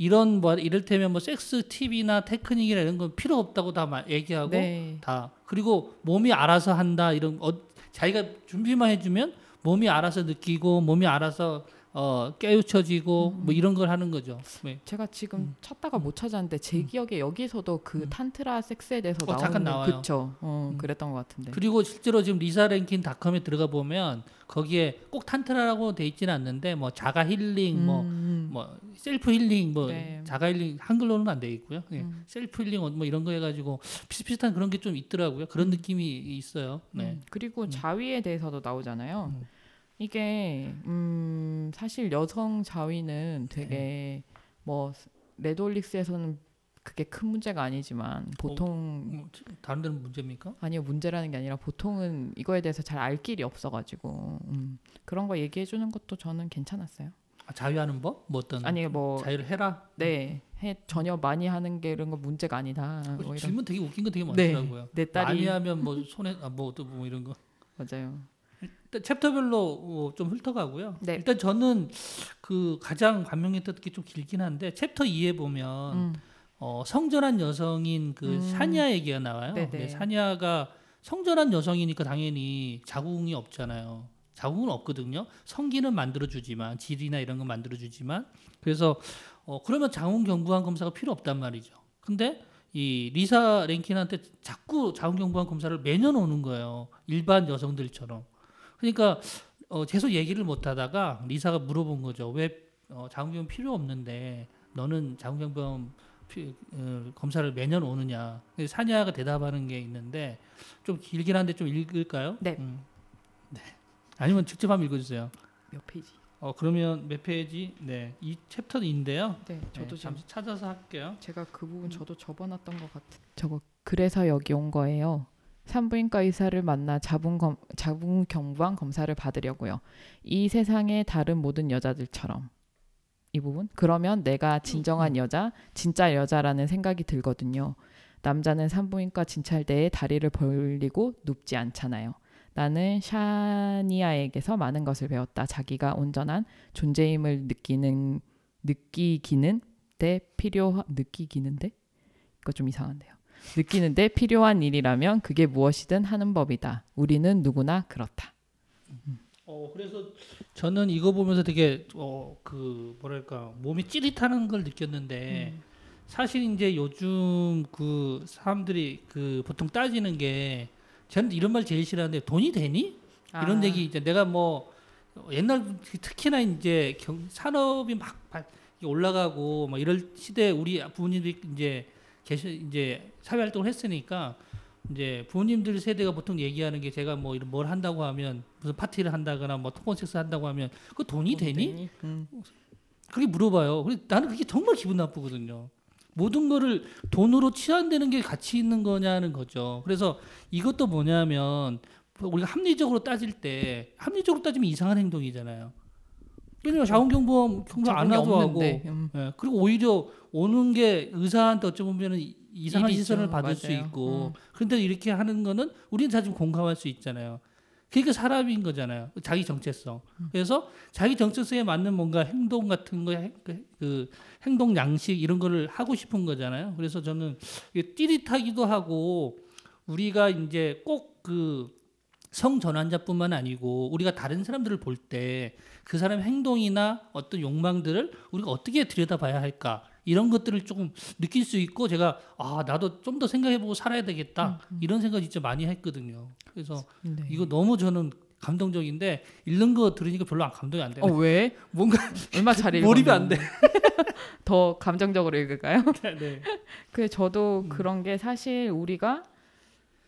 이런 뭐 이를테면 뭐 섹스 팁이나 테크닉이나 이런 건 필요 없다고 다 마- 얘기하고 네. 다 그리고 몸이 알아서 한다 이런 어, 자기가 준비만 해주면 몸이 알아서 느끼고 몸이 알아서 어, 깨우쳐지고 음. 뭐 이런 걸 하는 거죠. 네. 제가 지금 음. 찾다가 못 찾았는데 제 음. 기억에 여기서도 그 음. 탄트라 섹스에 대해서 어, 잠깐 나와요. 그쵸. 어, 음. 그랬던 것 같은데. 그리고 실제로 지금 리사 랭킨닷컴에 들어가 보면 거기에 꼭 탄트라라고 돼 있지는 않는데 뭐 자가 힐링 뭐 음, 뭐 self healing 뭐 네. 자가 힐링 한글로는 안 돼 있고요. 예. 음. self healing 뭐 이런 거 해가지고 비슷비슷한 그런 게 좀 있더라고요. 그런 음. 느낌이 있어요. 네. 음, 그리고 음. 자위에 대해서도 나오잖아요. 음. 이게 음, 사실 여성 자위는 되게 네. 뭐 레돌릭스에서는 그게 큰 문제가 아니지만 보통 뭐, 다른 데는 문제입니까? 아니요 문제라는 게 아니라 보통은 이거에 대해서 잘 알 길이 없어가지고 음, 그런 거 얘기해 주는 것도 저는 괜찮았어요. 아, 자유하는 법? 뭐 어떤 아니 뭐 자유를 해라. 네, 해, 전혀 많이 하는 게 이런 건 문제가 아니다. 그 뭐. 질문 되게 웃긴 거 되게 네, 많더라고요. 내 딸이 많이 하면 뭐 손에 아, 뭐또뭐 이런 거. 맞아요. 일단 챕터별로 어, 좀 훑어가고요. 네. 일단 저는 그 가장 감명했던 게 좀 길긴 한데 챕터 2에 보면 음, 어, 성전한 여성인 그 음. 사냐 얘기가 나와요. 네네. 근데 사냐가 성전한 여성이니까 당연히 자궁이 없잖아요. 자궁은 없거든요. 성기는 만들어주지만 질이나 이런 건 만들어주지만 그래서 어, 그러면 자궁 경부암 검사가 필요 없단 말이죠. 근데 이 리사 랭킨한테 자꾸 자궁 경부암 검사를 매년 오는 거예요. 일반 여성들처럼. 그러니까 어, 계속 얘기를 못 하다가 리사가 물어본 거죠. 왜 어, 자궁 경부암 필요 없는데 너는 자궁 경부암 피- 어, 검사를 매년 오느냐. 사냐가 대답하는 게 있는데 좀 길긴 한데 좀 읽을까요? 네. 음. 네. 아니면 직접 한번 읽어주세요. 몇 페이지? 어 그러면 몇 페이지? 네, 이 챕터인데요. 네, 저도 네, 잠시 찾아서 할게요. 제가 그 부분 저도 접어놨던 것 같아. 저거 그래서 여기 온 거예요. 산부인과 의사를 만나 자궁 검 자궁 경부암 검사를 받으려고요. 이 세상의 다른 모든 여자들처럼 이 부분 그러면 내가 진정한 여자, 진짜 여자라는 생각이 들거든요. 남자는 산부인과 진찰대에 다리를 벌리고 눕지 않잖아요. 나는 샤니아에게서 많은 것을 배웠다. 자기가 온전한 존재임을 느끼는 느끼기는 데 필요 느끼기는데 이거 좀 이상한데요. 느끼는데 필요한 일이라면 그게 무엇이든 하는 법이다. 우리는 누구나 그렇다. 어 그래서 저는 이거 보면서 되게 어 그 뭐랄까 몸이 찌릿하는 걸 느꼈는데 사실 이제 요즘 그 사람들이 그 보통 따지는 게 저는 이런 말 제일 싫어하는데 돈이 되니? 이런 아, 얘기 이제 내가 뭐 옛날 특히나 이제 경, 산업이 막 발- 올라가고 뭐 이럴 시대에 우리 부모님들이 이제 계셔 이제 사회 활동을 했으니까 이제 부모님들 세대가 보통 얘기하는 게 제가 뭐 이런 뭘 한다고 하면 무슨 파티를 한다거나 뭐 토건 섹스 한다고 하면 그 돈이 되니? 음. 그렇게 물어봐요. 그래 나는 그게 정말 기분 나쁘거든요. 모든 거를 돈으로 치환되는 게 가치 있는 거냐는 거죠. 그래서 이것도 뭐냐면 우리가 합리적으로 따질 때 합리적으로 따지면 이상한 행동이잖아요. 왜냐면 자원경보험 경보 안 하도 하고 음. 예, 그리고 오히려 오는 게 의사한테 어찌 보면 이상한 일이죠. 시선을 받을 수 맞아요. 있고 음. 그런데 이렇게 하는 거는 우리는 다좀 공감할 수 있잖아요. 그게 사람인 거잖아요. 자기 정체성. 음. 그래서 자기 정체성에 맞는 뭔가 행동 같은 거, 행- 그, 그 행동 양식 이런 거를 하고 싶은 거잖아요. 그래서 저는 이게 띠릿하기도 하고 우리가 이제 꼭그 성전환자뿐만 아니고 우리가 다른 사람들을 볼 때 그 사람의 행동이나 어떤 욕망들을 우리가 어떻게 들여다봐야 할까 이런 것들을 조금 느낄 수 있고 제가 아 나도 좀 더 생각해보고 살아야 되겠다 이런 생각 진짜 많이 했거든요. 그래서 네. 이거 너무 저는 감동적인데 읽는 거 들으니까 별로 안 감동이 안어 되네. 왜? 뭔가 *laughs* 얼마 잘 읽었는데 몰입이 안 돼. *laughs* 더 감정적으로 읽을까요? *laughs* 네. 그 저도 음. 그런 게 사실 우리가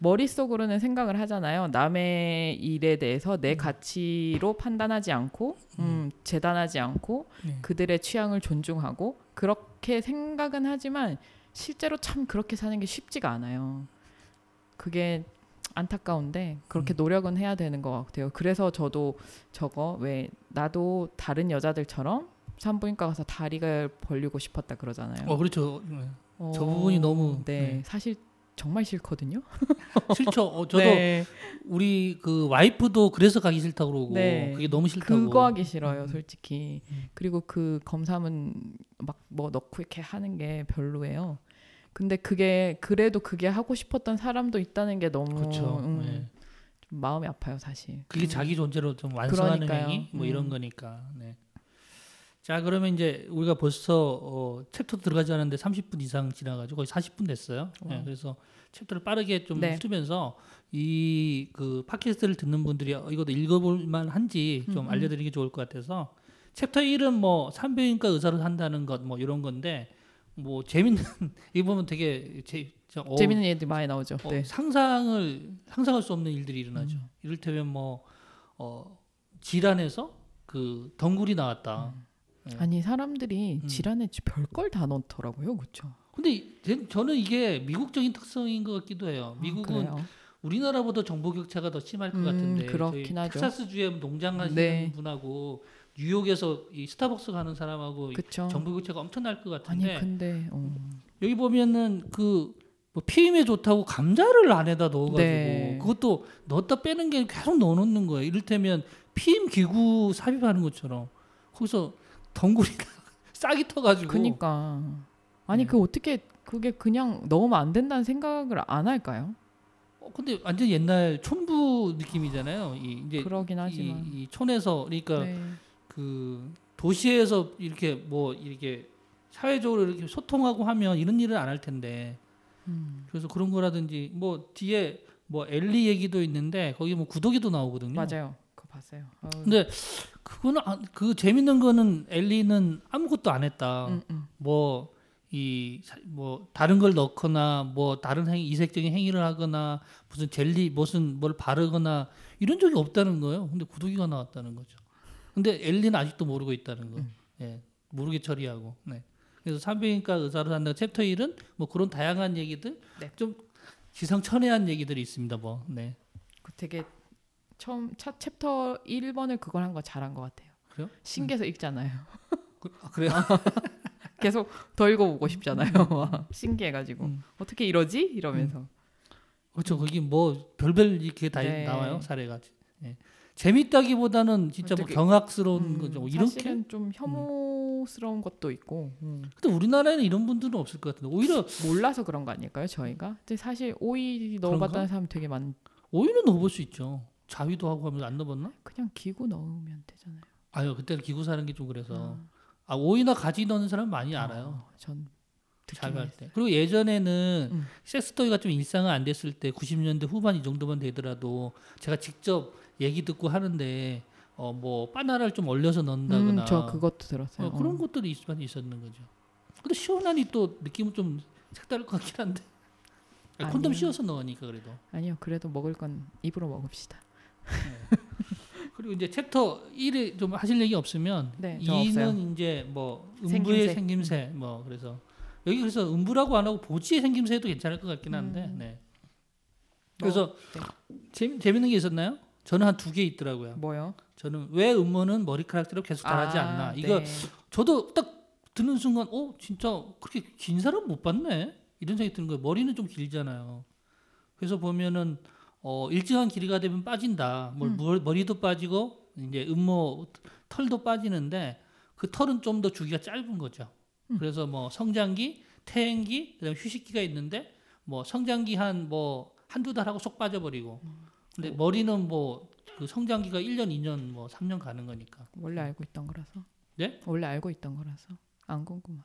머릿속으로는 생각을 하잖아요. 남의 일에 대해서 내 음. 가치로 판단하지 않고 음, 재단하지 않고 네. 그들의 취향을 존중하고 그렇게 생각은 하지만 실제로 참 그렇게 사는 게 쉽지가 않아요. 그게 안타까운데 그렇게 음. 노력은 해야 되는 것 같아요. 그래서 저도 저거 왜 나도 다른 여자들처럼 산부인과 가서 다리가 벌리고 싶었다 그러잖아요. 어 그렇죠. 네. 어, 저 부분이 너무, 네, 네. 사실 정말 싫거든요. *laughs* 싫죠. 어, 저도 네, 우리 그 와이프도 그래서 가기 싫다고 그러고 네. 그게 너무 싫다고. 그거 하기 싫어요, 음. 솔직히. 음. 그리고 그 검사문 막 뭐 넣고 이렇게 하는 게 별로예요. 근데 그게 그래도 그게 하고 싶었던 사람도 있다는 게 너무 그렇죠. 음, 네. 좀 마음이 아파요, 사실. 그게 음. 자기 존재로 좀 완성하는 그러니까요. 행위 뭐 이런 음. 거니까. 네. 자 그러면 이제 우리가 벌써 어, 챕터 들어가지 않았는데 30분 이상 지나가지고 거의 40분 됐어요. 네. 그래서 챕터를 빠르게 좀 네. 훑으면서 이 그 팟캐스트를 듣는 분들이 어, 이것도 읽어볼 만한지 좀 음, 음. 알려드리기 좋을 것 같아서 챕터 1은 뭐 산부인과 의사로 산다는 것 뭐 이런 건데 뭐 재밌는 *laughs* 이 보면 되게 제, 저, 어, 재밌는 얘들 많이 나오죠. 어, 네. 상상을 상상할 수 없는 일들이 일어나죠. 음. 이를테면 뭐 어, 질환에서 그 덩굴이 나왔다. 네. 아니 사람들이 음. 질환에 별걸 다 넣더라고요, 그렇죠? 근데 제- 저는 이게 미국적인 특성인 것 같기도 해요. 미국은 아? 우리나라보다 정보 격차가 더 심할 것 음, 같은데 그렇긴 하죠. 텍사스 주에 농장 하시는 네. 분하고 뉴욕에서 이 스타벅스 가는 사람하고. 정보 교체가 엄청날 것 아니 같은데 근데 어. 여기 보면은 그 뭐 피임에 좋다고 감자를 안에다 넣어가지고 네. 그것도 넣었다 빼는 게 계속 넣어놓는 거예요. 이를테면 피임 기구 삽입하는 것처럼 거기서 덩굴이가 *laughs* 싹이 터가지고 그니까 아니 네. 그 어떻게 그게 그냥 넣으면 안 된다는 생각을 안 할까요? 어, 근데 완전 옛날 촌부 느낌이잖아요. 이 이제 그러긴 하지만 이, 이 촌에서 그러니까 네. 그 도시에서 이렇게 뭐 이렇게 사회적으로 이렇게 소통하고 하면 이런 일을 안 할 텐데 음. 그래서 그런 거라든지 뭐 뒤에 뭐 엘리 얘기도 있는데 거기 뭐 구더기도 나오거든요. 맞아요. 그거 봤어요. 어, 근데 그거는 아, 그 재밌는 거는 엘리는 아무것도 안 했다. 음, 음. 뭐 이 뭐 다른 걸 넣거나 뭐 다른 행위 이색적인 행위를 하거나 무슨 젤리 무슨 뭘 바르거나 이런 적이 없다는 거예요. 근데 구더기가 나왔다는 거죠. 근데 엘리는 아직도 모르고 있다는 거. 음. 예. 모르게 처리하고. 네. 그래서 산부인과 의사로 산다 챕터 1은 뭐 그런 다양한 얘기들 네. 좀 기상천외한 얘기들이 있습니다. 뭐. 네. 그 되게 처음 첫 챕터 1번을 그걸 한 거 잘한 것 같아요. 그래요? 신기해서 읽잖아요. 그, 아, 그래요? *laughs* 계속 더 읽어보고 싶잖아요. 와, 신기해가지고 음. 어떻게 이러지? 이러면서 그렇죠. 거기 뭐 별별 이렇게 다 네. 나와요. 사례가. 예. 재밌다기보다는 진짜 뭐 경악스러운 음, 거죠. 뭐 이렇게 사실은 좀 혐오스러운 것도 있고 음. 근데 우리나라에는 이런 분들은 없을 것 같은데 오히려 몰라서 그런 거 아닐까요? 저희가? 근데 사실 오이 넣어봤다는 사람 되게 많. 오이는 넣어볼 수 있죠. 자위도 하고 하면서 안 넣어봤나? 그냥 기구 넣으면 되잖아요. 아유 그때는 기구 사는 게 좀 그래서 아, 아 오이나 가지 넣는 사람 많이 알아요. 어, 전 자위할 때. 그리고 예전에는 음. 섹스토이가 좀 일상화 안 됐을 때 90년대 후반 이 정도만 되더라도 제가 직접 얘기 듣고 하는데 어 뭐 바나나를 좀 얼려서 넣는다거나 음, 저 그것도 들었어요. 어, 그런 어. 것들이 있, 많이 있었는 거죠. 근데 시원하니 또 느낌은 좀 색다를 것 같긴 한데. 콘돔. 씌워서 넣으니까 그래도. 아니요, 그래도 먹을 건 입으로 먹읍시다. *laughs* 그리고 이제 챕터 1에 좀 하실 얘기 없으면 네, 저 2는 없어요. 이제 뭐 음부의 생김새. 생김새, 뭐 그래서 여기 그래서 음부라고 안 하고 보지의 생김새도 괜찮을 것 같긴 한데. 음. 네. 그래서 네. 재미, 재밌는 게 있었나요? 저는 한 두 개 있더라고요. 뭐요? 저는 왜 음모는 머리카락대로 계속 자라지 아, 않나. 이거 네. 저도 딱 듣는 순간 어 진짜 그렇게 긴 사람 못 봤네 이런 생각이 드는 거예요 머리는 좀 길잖아요 그래서 보면은 어 일정한 길이가 되면 빠진다 뭐 음. 머- 머리도 빠지고 이제 음모 털도 빠지는데 그 털은 좀 더 주기가 짧은 거죠 음. 그래서 뭐 성장기 퇴행기 그다음에 휴식기가 있는데 뭐 성장기 한 뭐 한두 달 하고 쏙 빠져버리고 근데 음. 머리는 뭐 그 성장기가 1년 2년 뭐 3년 가는 거니까 원래 알고 있던 거라서. 네? 원래 알고 있던 거라서 안 궁금한.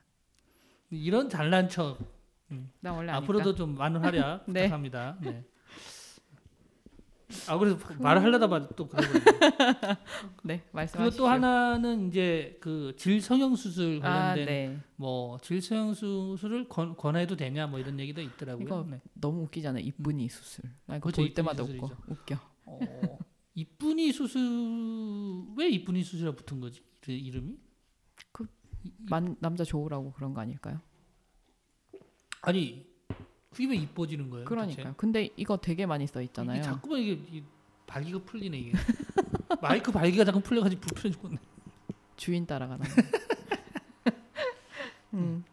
이런 잘난 척나 원래 아니까. 앞으로도 좀 많은 활약 *laughs* 네. 부탁합니다. 네. 아 그래서 말을 하려다 봐또 그러고 *laughs* 네, 그리고 말씀하시죠. 또 하나는 이제 그 질성형 수술 아, 관련된 네. 뭐 질성형 수술을 권, 권해도 되냐 뭐 이런 얘기도 있더라고요. 이거 네. 너무 웃기잖아요. 이쁜이 수술. 나 이거 볼 때마다 웃고. 웃겨. 어, 이쁜이 수술 왜 이쁜이 수술이라 붙은 거지? 그 이름이? 만, 남자 좋으라고 그런 거 아닐까요? 아니 그게 왜 이뻐지는 거예요? 그러니까요. 근데 이거 되게 많이 써 도대체? 있잖아요. 이게 자꾸만 이게 이 발기가 풀리네 이게. *laughs* 마이크 발기가 자꾸 풀려가지고 불편해 죽겠네. 주인 따라가는. *laughs* 음.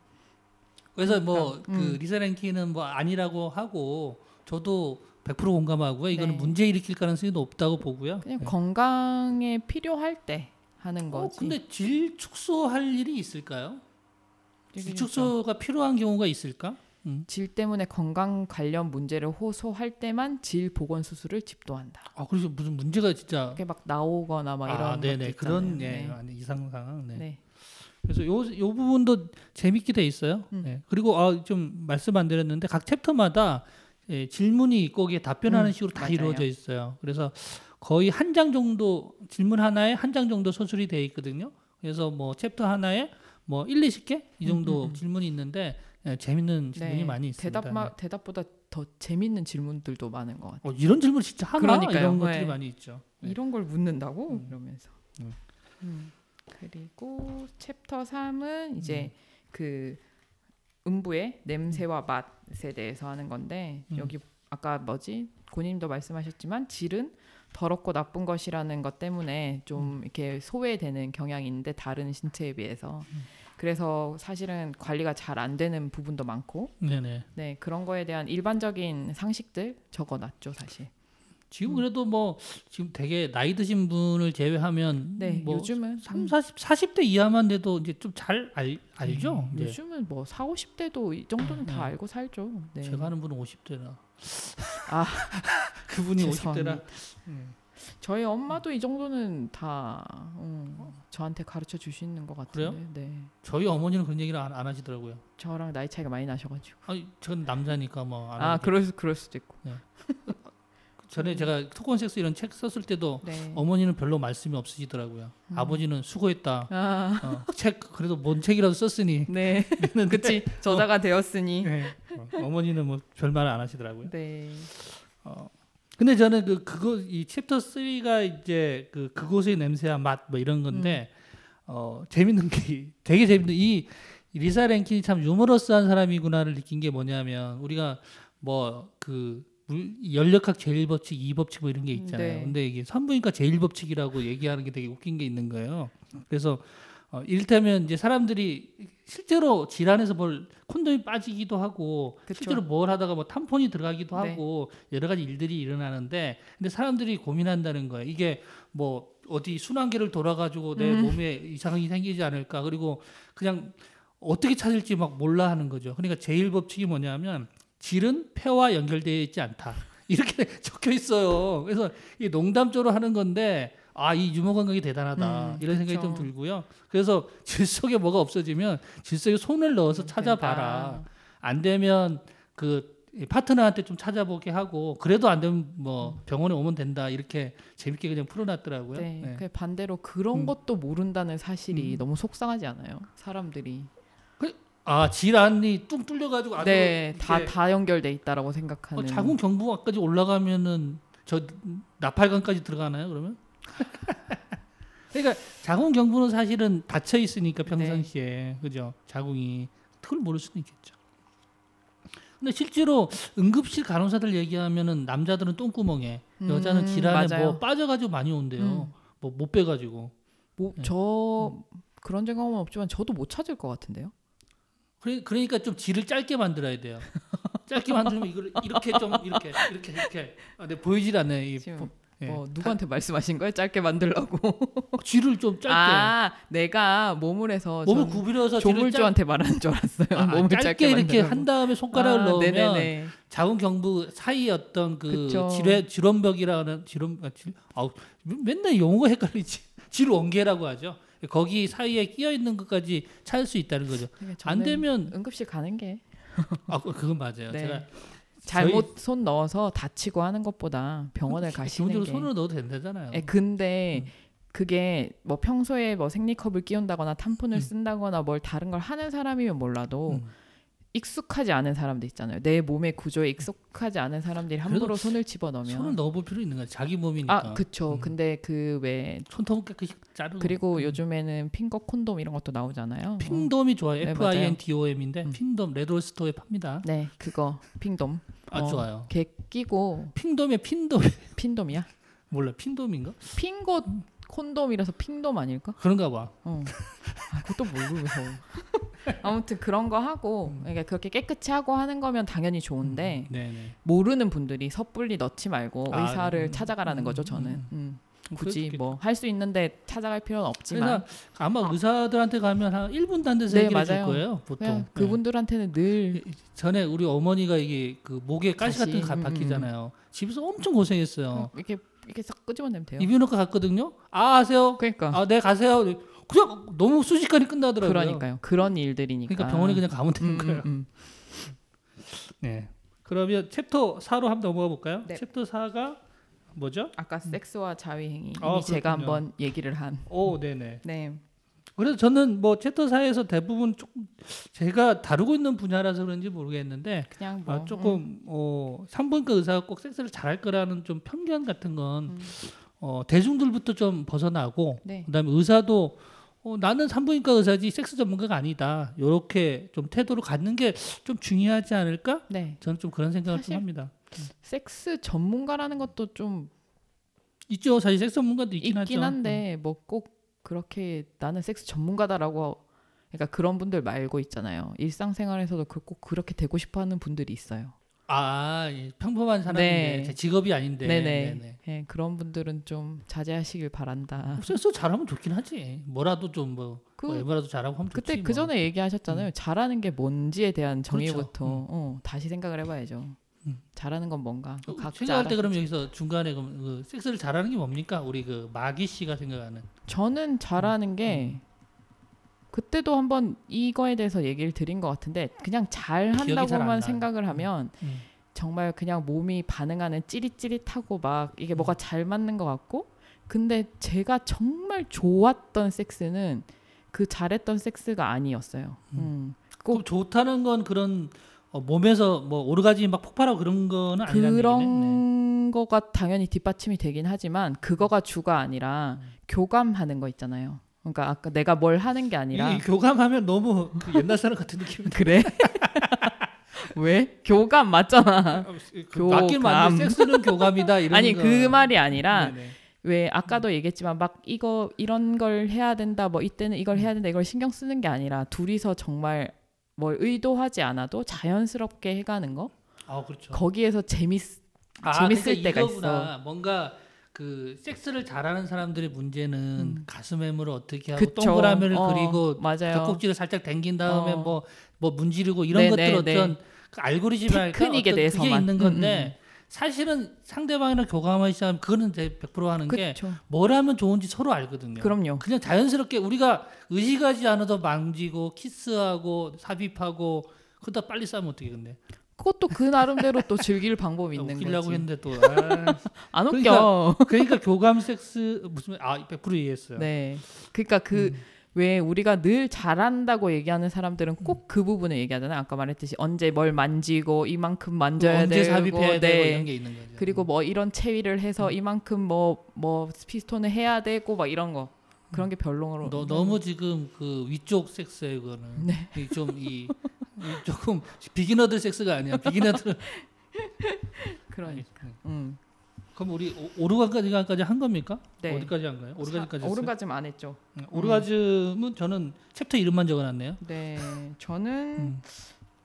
그래서 뭐그 음. 리사 랭키는 뭐 아니라고 하고 저도 100% 공감하고요. 이거는 네. 문제 일으킬 가능성이 높다고 보고요. 그냥 네. 건강에 필요할 때 하는 어, 거지. 근데 질 축소할 일이 있을까요? 질 그러니까 축소가 필요한 경우가 있을까? 질 때문에 건강 관련 문제를 호소할 때만 질 보건 수술을 집도한다. 아 그래서 무슨 문제가 진짜 그게 막 나오거나 막 이런 아, 네네 것도 있잖아요. 그런 예 네. 아니, 이상 상황. 네. 네. 그래서 요, 요 부분도 재밌게 돼 있어요. 음. 네. 그리고 아, 좀 말씀 안 드렸는데 각 챕터마다 예, 질문이 있고 거기에 답변하는 음, 식으로 다 맞아요. 이루어져 있어요. 그래서 거의 한 장 정도 질문 하나에 한 장 정도 서술이 돼 있거든요. 그래서 뭐 챕터 하나에 뭐 1, 20개 이 정도 음, 음, 음. 질문이 있는데 예, 재밌는 질문이 네. 많이 있습니다. 대답마, 네. 대답보다 더 재밌는 질문들도 많은 것 같아요. 어, 이런 질문 진짜 하나 그러니까요. 이런 것들이 네. 많이 있죠. 네. 이런 걸 묻는다고 음. 이러면서. 음. 음. 그리고 챕터 3은 이제 음. 그 음부의 냄새와 맛에 대해서 하는 건데 음. 여기 아까 뭐지 고님도 말씀하셨지만 질은 더럽고 나쁜 것이라는 것 때문에 좀 이렇게 소외되는 경향이 있는데 다른 신체에 비해서 그래서 사실은 관리가 잘 안 되는 부분도 많고 네네. 네 그런 거에 대한 일반적인 상식들 적어놨죠 사실. 지금 그래도 뭐 지금 되게 나이 드신 분을 제외하면 네 뭐 요즘은 3, 40, 40대 이하만 돼도 이제 좀 잘 알죠. 음, 이제 요즘은 뭐 4, 50대도 이 정도는 다 네. 알고 살죠. 네. 제가 아는 분은 50대라. 아, *laughs* 그분이 *laughs* 죄송합니다. 50대라. 음. 저희 엄마도 이 정도는 다 음, 저한테 가르쳐 주시는 것 같은데. 그래요? 네. 저희 어머니는 그런 얘기를 안, 안 하시더라고요. 저랑 나이 차이가 많이 나셔가지고. 아니, 전 남자니까 뭐 안 아, 그럴 수 그럴 수도 있고. 전에 제가 토건 섹스 이런 책 썼을 때도 네. 어머니는 별로 말씀이 없으시더라고요. 음. 아버지는 수고했다. 아, 어, 책 그래도 뭔 책이라도 썼으니. *laughs* 네. *laughs* 그치. 저자가 되었으니. 네. 어, 어머니는 뭐 별말 안 하시더라고요. 네. 어. 근데 저는 그 그거 이 챕터 3가 이제 그 그곳의 냄새와 맛 뭐 이런 건데 어 재밌는 게 되게 재밌는 이 리사 랭킨이 참 유머러스한 사람이구나를 느낀 게 뭐냐면 우리가 뭐그 연력학 제일법칙, 이법칙 뭐 이런 게 있잖아요. 네. 근데 이게 산부인과 제일법칙이라고 얘기하는 게 되게 웃긴 게 있는 거예요. 그래서 어, 이를테면 이제 사람들이 실제로 질환에서 뭘 콘돔이 빠지기도 하고 그쵸. 실제로 뭘 하다가 뭐 탐폰이 들어가기도 네. 하고 여러 가지 일들이 일어나는데 근데 사람들이 고민한다는 거예요. 이게 뭐 어디 순환계를 돌아가지고 내 음. 몸에 이상이 생기지 않을까 그리고 그냥 어떻게 찾을지 막 몰라 하는 거죠. 그러니까 제일 법칙이 뭐냐면 질은 폐와 연결되어 있지 않다. *laughs* 이렇게 *laughs* 적혀 있어요. 그래서 이 농담조로 하는 건데 아 이 유머 감각이 대단하다 음, 이런 생각이 좀 그쵸. 들고요. 그래서 *laughs* 질 속에 뭐가 없어지면 질 속에 손을 넣어서 음, 찾아봐라. 된다. 안 되면 그 파트너한테 좀 찾아보게 하고 그래도 안 되면 뭐 병원에 오면 된다 이렇게 재밌게 그냥 풀어놨더라고요. 네. 네. 그 반대로 그런 음. 것도 모른다는 사실이 음. 너무 속상하지 않아요? 사람들이. 아 질환이 뚱 뚫려가지고 아주 네, 다 이렇게 다 연결돼 있다라고 생각하는. 어, 자궁 경부까지 올라가면은 저 나팔관까지 들어가나요 그러면? *laughs* 그러니까 자궁 경부는 사실은 닫혀 있으니까 네. 평상시에 그죠 자궁이 그걸 모를 수도 있겠죠. 근데 실제로 응급실 간호사들 얘기하면은 남자들은 똥구멍에 여자는 음, 질환에 맞아요. 뭐 빠져가지고 많이 온대요. 음. 뭐못 빼가지고. 뭐, 네. 저 그런 경험은 없지만 저도 못 찾을 것 같은데요. 그래, 그러니까 좀 질을 짧게 만들어야 돼요. 짧게 만들면 이걸 이렇게 좀 이렇게 이렇게 이렇게 아, 근데 보이질 않네. 이 지금 보- 예. 뭐 누구한테 말씀하신 거예요? 짧게 만들라고. 질을 좀 짧게 아, 내가 몸을 해서 몸을 전 구부려서 질을 짧, 조물주한테 말하는 줄 알았어요. 아, 몸을 짧게, 짧게, 이렇게. 한 다음에 손가락을 아, 넣으면 네네네. 자궁 경부 사이 어떤 그. 질의 질원벽이라는 질원 아, 맨날 용어가 헷갈리지. *laughs* 질원계라고 하죠. 거기 사이에 끼어 있는 것까지 찾을 수 있다는 거죠. 그러니까 안 되면 응급실 가는 게 아 그- 그건 맞아요. 네. 제가 잘못 손 넣어서 다치고 하는 것보다 병원을 가시는 기본적으로 게. 손으로 넣어도 된다잖아요. 예, 근데 음. 그게 뭐 평소에 뭐 생리컵을 끼운다거나 탐폰을 음. 쓴다거나 뭘 다른 걸 하는 사람이면 몰라도 음. 익숙하지 않은 사람들 있잖아요. 내 몸의 구조에 익숙하지 않은 사람들이 함부로 손을 집어넣으면 손을 넣어볼 필요 있는 거야. 자기 몸이니까. 아, 그쵸. 음. 근데 그 왜 손톱 깨끗이 자르고. 그리고 음. 요즘에는 핑거 콘돔 이런 것도 나오잖아요. 어. 핑돔이 좋아요. 네, F I. N D O M인데 음. 핑돔 레드홀 스토어에 팝니다. 네, 그거 핑돔. 아 어. 좋아요. 걔 끼고 핑돔에 핀돔 *laughs* 핀돔이야? 몰라 핀돔인가? 핑거 콘돔이라서 핑돔 아닐까? 그런가 봐. 어. 아, 그것도 모르면서. 아무튼 그런 거 하고 그러니까 그렇게 깨끗이 하고 하는 거면 당연히 좋은데 네네. 모르는 분들이 섣불리 넣지 말고 아, 의사를 음, 찾아가라는 음, 거죠 음, 저는. 음. 음. 굳이 수뭐할 수 있는데 찾아갈 필요는 없지만 아마 의사들한테 가면 한 1분도 안 돼서 네, 해결해 줄. 거예요. 보통. 그냥 네. 그분들한테는 늘 전에 우리 어머니가 이게 그 목에 가시 같은 거 음, 박히잖아요. 집에서 엄청 고생했어요. 이렇게 이렇게 싹 끄집어내면 돼요. 이비인후과 갔거든요. 아 하세요. 그러니까 아네 가세요. 그냥 너무 순식간에 끝나더라고요. 그러니까요. 그런 일들이니까. 그러니까 병원에 그냥 가면 되는 음, 거예요. 음, 음. 네. 그러면 챕터 4로 한번 넘어가 볼까요? 네. 챕터 4가 뭐죠? 아까 섹스와 자위 행위 이미 아, 제가. 한번 얘기를 한. 오, 네네. 네. 그래서 저는 뭐 챕터 4에서 대부분 조금 제가 다루고 있는 분야라서 그런지 모르겠는데 그냥 뭐 아, 조금 어, 산부인과 의사가 꼭 섹스를 잘할 거라는 좀 편견 같은 건 음. 어, 대중들부터 좀 벗어나고 네. 그다음에 의사도 어, 나는 산부인과 의사지 섹스 전문가가 아니다. 이렇게 좀 태도를 갖는 게 좀 중요하지 않을까? 네. 저는 좀 그런 생각을 좀 합니다. 섹스 전문가라는 것도 좀 있죠. 사실 섹스 전문가도 있긴, 있긴. 한데 뭐꼭 그렇게 나는 섹스 전문가다라고 그러니까 그런 분들 말고 있잖아요. 일상생활에서도 그- 꼭 그렇게 되고 싶어하는 분들이 있어요. 아 예, 평범한 사람인데 네. 제 직업이 아닌데. 네네. 네네. 예, 그런 분들은 좀 자제하시길 바란다. 섹스 잘하면 좋긴 하지. 뭐라도 좀뭐 그뭐 뭐라도 잘하고 하면 그때 좋지. 그 뭐. 전에 얘기하셨잖아요. 잘하는 게 뭔지에 대한 정의부터 그렇죠. 음. 어, 다시 생각을 해봐야죠. 음. 잘하는 건 뭔가 그 어, 각자 생각할 때. 그럼 여기서 중간에 그럼 그 섹스를 잘하는 게 뭡니까? 우리 그 마기 씨가 생각하는. 저는 잘하는 게 그때도 한번 이거에 대해서 얘기를 드린 것 같은데 그냥 잘 한다고만. 생각을 하면 음. 정말 그냥 몸이 반응하는 찌릿찌릿하고 막 이게 음. 뭐가 잘 맞는 것 같고 근데 제가 정말 좋았던 섹스는 그 잘했던 섹스가 아니었어요. 음. 꼭 좋다는 건 그런 어, 몸에서 뭐 오르가즘 막 폭발하고 그런 거는 아니라는 얘기네. 네. 그런 거가 당연히 뒷받침이 되긴 하지만 그거가 주가 아니라 음. 교감하는 거 있잖아요. 그러니까 아까 내가 뭘 하는 게 아니라 이, 이 교감하면 너무 그 옛날 사람 같은 느낌이 *laughs* 그래? *laughs* 왜? 교감 맞잖아. 그 맞긴 맞는 교감. 섹스는 교감이다 이런 아니 거. 그 말이 아니라 네네. 왜 아까도 얘기했지만 막 이거 이런 걸 해야 된다 뭐 이때는 이걸 해야 된다 이걸 신경 쓰는 게 아니라 둘이서 정말 뭘 의도하지 않아도 자연스럽게 해가는 거 아 그렇죠. 거기에서 재밌 아, 재밌을 그러니까 때가 이거구나. 뭔가 그 섹스를 잘하는 사람들의 문제는 음. 가슴에물을 어떻게 하고 그쵸. 동그라미를 어, 그리고 맞아요. 젖꼭지를 살짝 당긴 다음에 어. 뭐뭐 문지르고 이런 네, 것들 네, 어떤 그 알고리즘이랄까 테크닉에 어떤 그게. 있는 음, 건데 사실은 상대방이랑 교감하기 시작하면 그거는 이제 100% 하는 게 그렇죠. 뭘 하면 좋은지 서로 알거든요. 그럼요. 그냥 자연스럽게 우리가 의식하지 않아도 만지고 키스하고 삽입하고 그러다 빨리 싸면 어떻게 근데 그것도 그 나름대로 또 즐길 방법이 있는 웃기려고 거지. 했는데 또 아, 안 그러니까 웃겨. 그러니까 *laughs* 교감 섹스 무슨 아100% 이해했어요. 네. 그러니까 그 음. 왜 우리가 늘 잘한다고 얘기하는 사람들은 꼭 그 부분을 얘기하잖아요. 아까 말했듯이 언제 뭘 만지고 이만큼 만져야 언제 되고 삽입해야 네. 되고 이런 게 있는 거죠. 그리고 뭐 이런 체위를 해서 이만큼 뭐뭐 스피스톤을 해야 되고 막 이런 거 그런 게 별로로 너, 너무 지금 그 위쪽 섹스예요, 그거는. 네. 좀이 *laughs* 조금 비기너들 섹스가 아니야. 비기너들. *laughs* 그러니까 음. 그럼 우리 오- 오르가즘까지 한 겁니까? 네. 어디까지 한 거예요? 오르가즘까지. 오르가즘 안 했죠. 응, 오르가즘은 저는 챕터 이름만 적어놨네요. 네. 저는 음.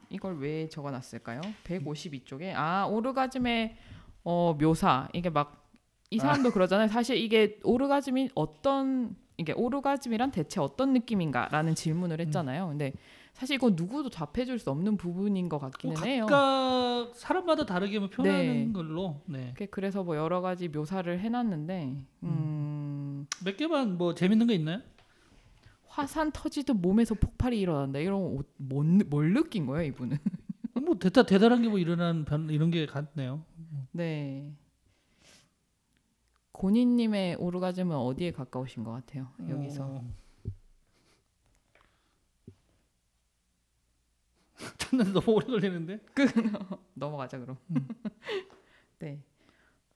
이걸 왜 적어놨을까요? 152쪽에 아 오르가즘의 어, 묘사 이게 막 이 사람도 그러잖아요. 사실 이게 오르가즘이 어떤 이게 오르가즘이란 대체 어떤 느낌인가라는 질문을 했잖아요. 근데 사실 이건 누구도 답해줄 수 없는 부분인 것 같기는 뭐 해요. 각각 사람마다 다르게 뭐 표현하는 네. 걸로. 네. 그게 그래서 뭐 여러 가지 묘사를 해놨는데 음, 몇 개만 뭐 재밌는 거 있나요? 화산 터지듯 몸에서 폭발이 일어난다. 이런 거 뭔, 뭘 느낀 거예요, 이분은? 뭐 대단 대단한 게 뭐 일어난 변 이런 게 같네요. 네. 고니님의 오르가즘은 어디에 가까우신 것 같아요? 여기서 어. *laughs* 찾는 너무 오래 걸리는데. *laughs* 넘어가자 그럼. *laughs* 네.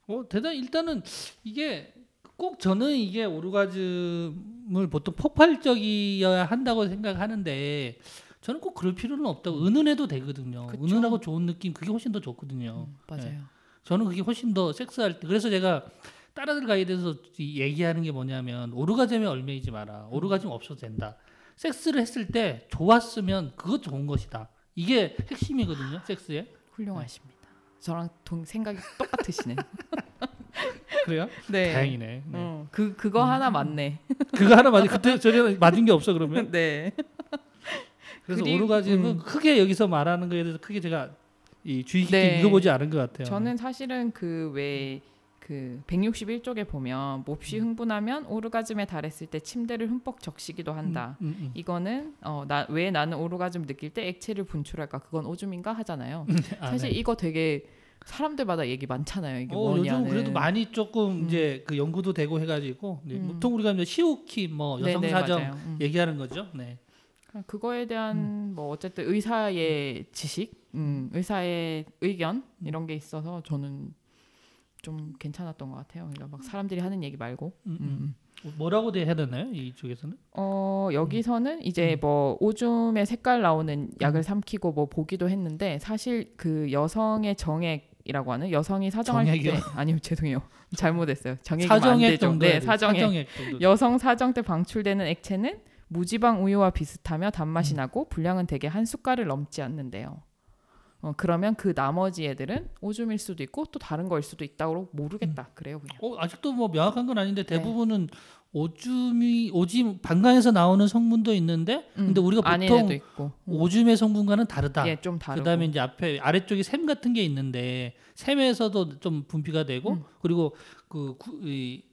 어 대단 일단은 이게 꼭 저는 이게 오르가즘을 보통 폭발적이어야 한다고 생각하는데 저는 꼭 그럴 필요는 없다고 은은해도 되거든요. 그쵸. 은은하고 좋은 느낌 그게 훨씬 더 좋거든요. 음, 맞아요. 저는 그게 훨씬 더 섹스할 때 그래서 제가 따라들 가이드에서 이 얘기하는 게 뭐냐면 오르가즘에 얼매이지 마라. 오르가즘 없어도 된다. 섹스를 했을 때 좋았으면 그것 좋은 것이다. 이게 핵심이거든요. 섹스에. 훌륭하십니다. 저랑 동, 생각이 똑같으시네. *laughs* 그래요? 네. 다행이네. 네. 어, 그 그거 하나 맞네. 그거 하나 맞이 그때 전에 맞은 게 없어 그러면. 네. 그래서 그리고- 오르가즘은 음. 크게 여기서 말하는 거에 대해서 크게 제가 이 주의 깊게 네. 읽어보지 않은 것 같아요. 저는 사실은 그왜 그 161쪽에 보면 몹시 흥분하면 오르가즘에 달했을 때 침대를 흠뻑 적시기도 한다. 음, 음, 이거는 어, 나, 왜 나는 오르가즘 느낄 때 액체를 분출할까? 그건 오줌인가 하잖아요. 음. 아, 사실 네. 이거 되게 사람들마다 얘기 많잖아요. 이게 어, 뭐냐는. 요즘 그래도 많이 조금 음. 이제 그 연구도 되고 해가지고 네, 음. 보통 우리가 이제 시오키 뭐 네네, 여성사정. 음. 얘기하는 거죠. 네. 그거에 대한 뭐 어쨌든 의사의 지식, 음, 의사의 의견 이런 게 있어서 저는 좀 괜찮았던 것 같아요. 그러니까 막 사람들이 하는 얘기 말고. 음, 음. 음. 뭐라고 돼 해야 되나요? 이쪽에서는? 어 여기서는 이제 음. 뭐 오줌의 색깔 나오는 약을 삼키고 뭐 보기도 했는데 사실 그 여성의 정액 정액이라고 하는 여성이 사정할 정액이요? 때 *laughs* 아니요 죄송해요 *laughs* 잘못했어요 정액이면 안 되죠. 정도. 네 사정액 사정액. 여성 사정 때 방출되는 액체는 무지방 우유와 비슷하며 음. 단맛이 나고 분량은 대개 한 숟갈을 넘지 않는데요. 어, 그러면 그 나머지 애들은 오줌일 수도 있고 또 다른 거일 수도 있다고 모르겠다 그래요 그냥. 어, 아직도 뭐 명확한 건 아닌데 네. 대부분은 오줌이 오줌 방광에서 나오는 성분도 있는데 근데 음, 우리가 아닌 보통. 음. 오줌의 성분과는 다르다. 예, 좀 다르고. 그다음에 이제 앞에 아래쪽에 샘 같은 게 있는데 샘에서도 좀 분비가 되고 음. 그리고 그 구, 이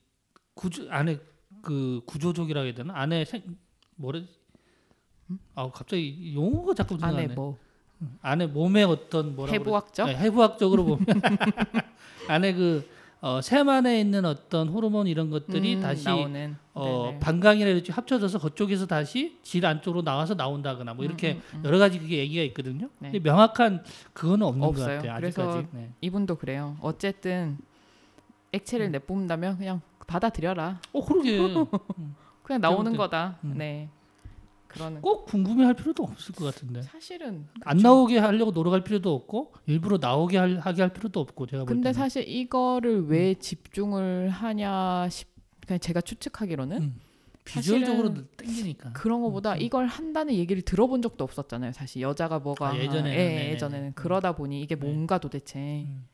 구조 안에 그 구조족이라고 해야 되나 안에 생 뭐래 아 갑자기 용어가 자꾸 음? 안에 생각나네. 뭐 안에 몸의 어떤 뭐라 해부학적 네, 해부학적으로 보면 *laughs* 안에 그 어, 샘 안에 있는 어떤 호르몬 이런 것들이 음, 다시 나오는 어, 네네. 방광이라 이렇게 합쳐져서 그쪽에서 다시 질 안쪽으로 나와서 나온다거나 뭐 이렇게 음, 음, 음. 여러 가지 그게 얘기가 있거든요. 네. 근데 명확한 그거는 없는 없어요. 것 같아요. 아직까지. 네. 이분도 그래요. 어쨌든 액체를 음. 내뿜는다면 그냥 받아들여라. 어 그러게 *laughs* 그냥 나오는 거다. 음. 네. 그러는 꼭 궁금해할 필요도 없을 것 같은데 사실은 안 나오게 하려고 노력할 필요도 없고 일부러 나오게 할, 하게 할 필요도 없고 제가 볼 근데. 사실 이거를 왜 집중을 하냐 싶 그냥 제가 추측하기로는 음. 비주얼적으로 땡기니까. 그런 거보다 음. 이걸 한다는 얘기를 들어본 적도 없었잖아요. 사실 여자가 뭐가 아, 예전에는, 예. 예전에는 음. 그러다 보니 이게 네. 뭔가 도대체 음.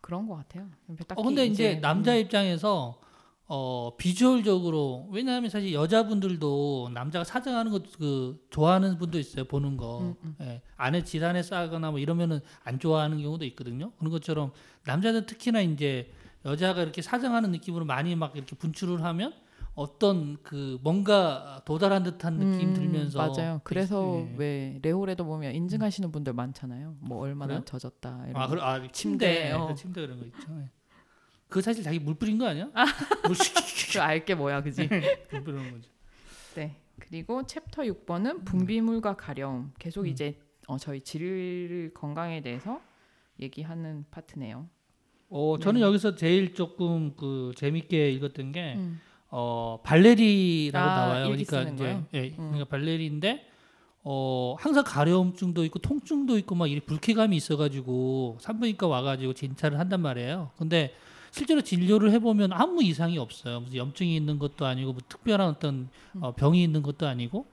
그런 것 같아요. 어 근데 이제, 남자 음, 입장에서 어 비주얼적으로 왜냐하면 사실 여자분들도 남자가 사정하는 것그 좋아하는 분도 있어요 보는 거 음, 음. 예, 안에 질환에 싸거나 뭐 이러면은 안 좋아하는 경우도 있거든요 그런 것처럼 남자들 특히나 이제 여자가 이렇게 사정하는 느낌으로 많이 막 이렇게 분출을 하면 어떤 그 뭔가 도달한 듯한 느낌 음, 들면서 맞아요. 그래서 예. 왜 레올에도 보면 인증하시는 분들 많잖아요. 뭐 얼마나 그래요? 젖었다 이런 아, 거. 그래, 아 침대, 침대, 어. 그 침대 그런 거 있죠. 예. 그거 사실 자기 물 뿌린 거 아니야? 물 슉- 그 알게 뭐야, 그지? 물 뿌리는 거죠. 네. 그리고 챕터 6번은 분비물과 가려움. 계속 음. 이제 어, 저희 질 건강에 대해서 얘기하는 파트네요. 어, 저는 네. 여기서 제일 조금 그 재밌게 읽었던 게 음. 어, 발레리라고 아, 나와요. 그러니까 이제? 예, 음. 그러니까 발레리인데 어, 항상 가려움증도 있고 통증도 있고 막 이렇게 불쾌감이 있어 가지고 산부인과 와 가지고 진찰을 한단 말이에요. 근데 실제로 진료를 해보면 아무 이상이 없어요. 무슨 염증이 있는 것도 아니고 뭐 특별한 어떤 음. 어, 병이 있는 것도 아니고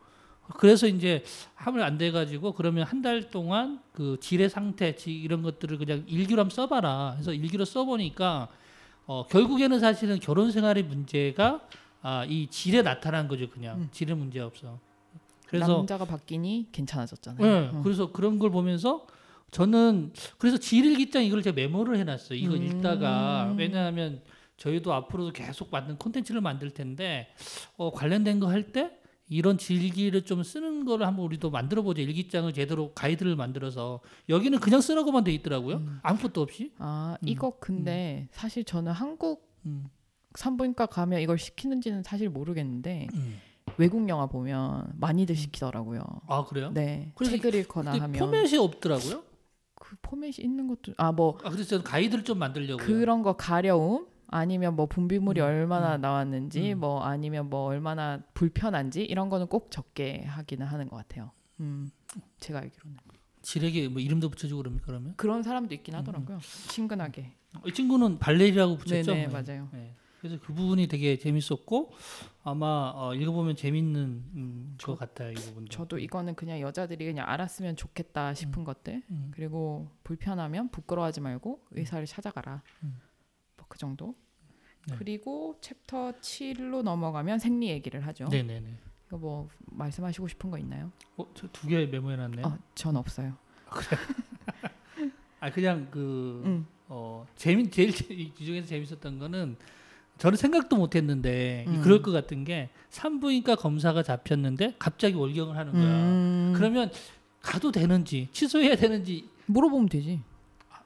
그래서 이제 하면 안 돼가지고 그러면 한 달 동안 그 질의 상태 지- 이런 것들을 그냥 일기로 한번 써봐라. 그래서 일기로 써보니까 어, 결국에는 사실은 결혼 생활의 문제가 아, 이 질에 나타난 거죠. 그냥 음. 질의 문제 없어. 그래서 남자가 바뀌니 괜찮아졌잖아요. 네, 어. 그래서 그런 걸 보면서 저는 그래서 질일기장 이걸 제가 메모를 해놨어요. 이거 음. 읽다가 왜냐하면 저희도 앞으로도 계속 만든 콘텐츠를 만들 텐데 어, 관련된 거 할 때 이런 질기를 좀 쓰는 거를 한번 우리도 만들어 보자. 일기장을 제대로 가이드를 만들어서 여기는 그냥 쓰라고만 돼 있더라고요. 음. 아무것도 없이. 아, 음. 이거 근데 사실 저는 한국 음. 산부인과 가면 이걸 시키는지는 사실 모르겠는데 음. 외국 영화 보면 많이들 시키더라고요. 아 그래요? 네. 책을 읽거나 하면 포맷이 없더라고요. 그 포맷이 있는 것도 아뭐 아 그래서 저는 가이드를 좀 만들려고요. 그런 거 가려움 아니면 뭐 분비물이 음, 얼마나 음, 나왔는지 음. 뭐 아니면 뭐 얼마나 불편한지 이런 거는 꼭 적게 하기는 하는 것 같아요. 음. 제가 알기로는 질에게 뭐 이름도 붙여주고 그럽니까 그러면? 그런 사람도 있긴 음, 하더라고요. 친근하게. 이 친구는 발레리라고 붙였죠. 네네 네. 맞아요. 네. 그래서 그 부분이 되게 재밌었고 아마 어, 읽어보면 재밌는 음, 저- 것 같아요 이 부분도. 저도 이거는 그냥 여자들이 그냥 알았으면 좋겠다 싶은 것들 음. 그리고 불편하면 부끄러워하지 말고 의사를 찾아가라. 음. 뭐그 정도. 네. 그리고 챕터 7로 넘어가면 생리 얘기를 하죠. 네네네. 이거 뭐 말씀하시고 싶은 거 있나요? 어, 저두개 메모해놨네요. 어, 전 없어요. 아 *laughs* 그냥 그 음. 어, 재미 제일 *laughs* 재- 이 중에서 재밌었던 거는 저는 생각도 못했는데 이 음. 그럴 것 같은 게 산부인과 검사가 잡혔는데 갑자기 월경을 하는 거야. 음. 그러면 가도 되는지 취소해야 되는지 물어보면 되지.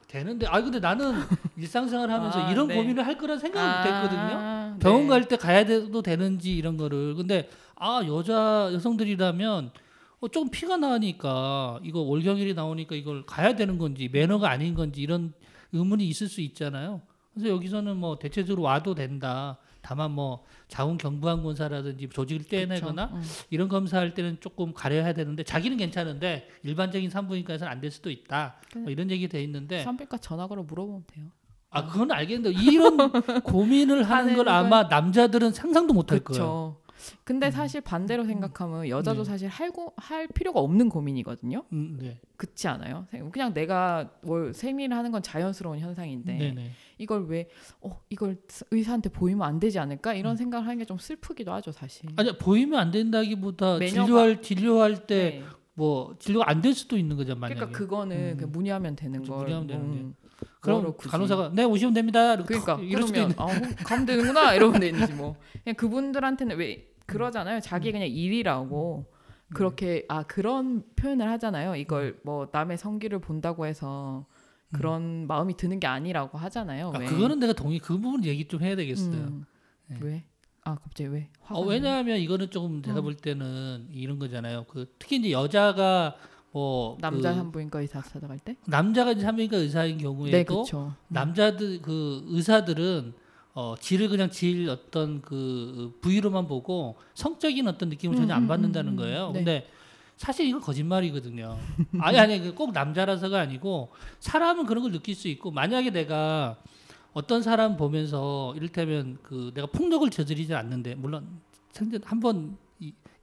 되는데 아 근데 나는 *laughs* 일상생활 하면서 아, 이런 네. 고민을 할 거란 생각을 못 했거든요. 아, 병원 네. 갈때 가야 돼도 되는지 이런 거를 근데 아 여자 여성들이라면 어, 좀 피가 나니까 이거 월경일이 나오니까 이걸 가야 되는 건지 매너가 아닌 건지 이런 의문이 있을 수 있잖아요. 그래서 여기서는 뭐 대체적으로 와도 된다 다만 뭐 자궁경부암검사라든지 조직을 떼내거나. 음. 이런 검사할 때는 조금 가려야 되는데 자기는 괜찮은데 일반적인 산부인과에서는 안 될 수도 있다. 뭐 이런 얘기 돼 있는데 산부인과 전화 걸어 물어보면 돼요. 아 그건 알겠는데 이런 *laughs* 고민을 하는 걸- 아마 남자들은 상상도 못 할 거예요. 근데 사실 반대로 생각하면 여자도 네. 사실 할고 할 필요가 없는 고민이거든요. 음, 네. 그렇지 않아요? 그냥 내가 뭘 생리를 하는 건 자연스러운 현상인데 네, 네. 이걸 왜 어, 이걸 의사한테 보이면 안 되지 않을까 이런 음. 생각을 하는 게 좀 슬프기도 하죠, 사실. 아니 보이면 안 된다기보다 매너가- 진료할 진료할 때 네. 뭐 진료가 안 될 수도 있는 거죠 만약에. 그러니까 그거는 음. 그냥 문의하면 되는 걸. 문의하면 되는데. 음. 그럼. 간호사가 네 오시면 됩니다. 그러니까 탁 *laughs* 이럴 수도 있는. 아 어, 가면 되는구나 이러면 되는지 뭐 그냥 그분들한테는 왜 그러잖아요 음. 자기 그냥 일이라고 그렇게 아 그런 표현을 하잖아요 이걸 뭐 남의 성기를 본다고 해서 그런 마음이 드는 게 아니라고 하잖아요 음. 아, 왜? 그거는 내가 동의. 그 부분 얘기 좀 해야 되겠어요. 음, 네. 왜? 아 갑자기 왜? 어? 왜냐하면 이거는 조금 제가 음. 볼 때는 이런 거잖아요. 그 특히 이제 여자가 뭐 남자 그 산부인과 의사 찾아갈 때? 남자가 이제 산부인과 의사인 경우에도 네 남자들 그 의사들은 어 질을 그냥 질 어떤 그 부위로만 보고 성적인 어떤 느낌을 전혀 음, 안 음, 받는다는 음, 거예요. 네. 근데 사실 이건 거짓말이거든요. *laughs* 아니 아니 그꼭 남자라서가 아니고 사람은 그런 걸 느낄 수 있고 만약에 내가 어떤 사람 보면서 이를테면 그 내가 폭력을 저지르지 않는데 물론 한번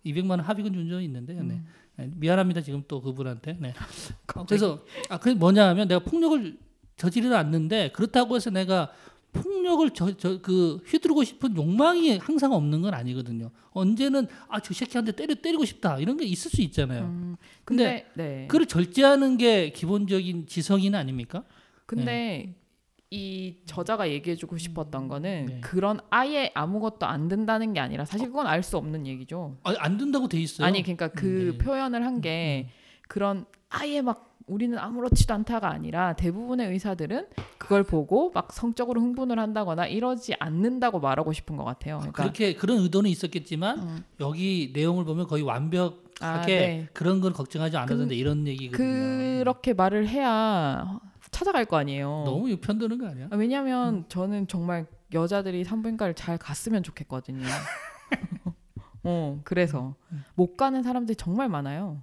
200만 원 합의금 준 적이 있는데 네. 음. 네, 미안합니다 지금 또 그분한테. 네. *laughs* 어, 그래서 아 그게 뭐냐하면 내가 폭력을 저지르지 않는데 그렇다고 해서 내가 폭력을 저 저 그 휘두르고 싶은 욕망이 항상 없는 건 아니거든요. 언제는 아 저 새끼한테 때려 때리고 싶다 이런 게 있을 수 있잖아요. 음, 근데 근데 네. 그걸 절제하는 게 기본적인 지성인 아닙니까? 근데 이 저자가 얘기해주고 싶었던 거는 네. 그런 아예 아무것도 안 된다는 게 아니라 사실 그건 알 수 없는 얘기죠. 아, 안 된다고 돼 있어요. 아니 그러니까 그 네. 표현을 한 게 그런 아예 막 우리는 아무렇지도 않다가 아니라 대부분의 의사들은 그걸 보고 막 성적으로 흥분을 한다거나 이러지 않는다고 말하고 싶은 것 같아요. 그러니까 그렇게 그런 의도는 있었겠지만 음. 여기 내용을 보면 거의 완벽하게 아, 네. 그런 건 걱정하지 않았는데 이런 얘기거든요. 그렇게 말을 해야 찾아갈 거 아니에요. 너무 편드는 거 아니야? 아, 왜냐면 저는 정말 여자들이 산부인과를 잘 갔으면 좋겠거든요. *laughs* 어, 그래서 못 가는 사람들이 정말 많아요.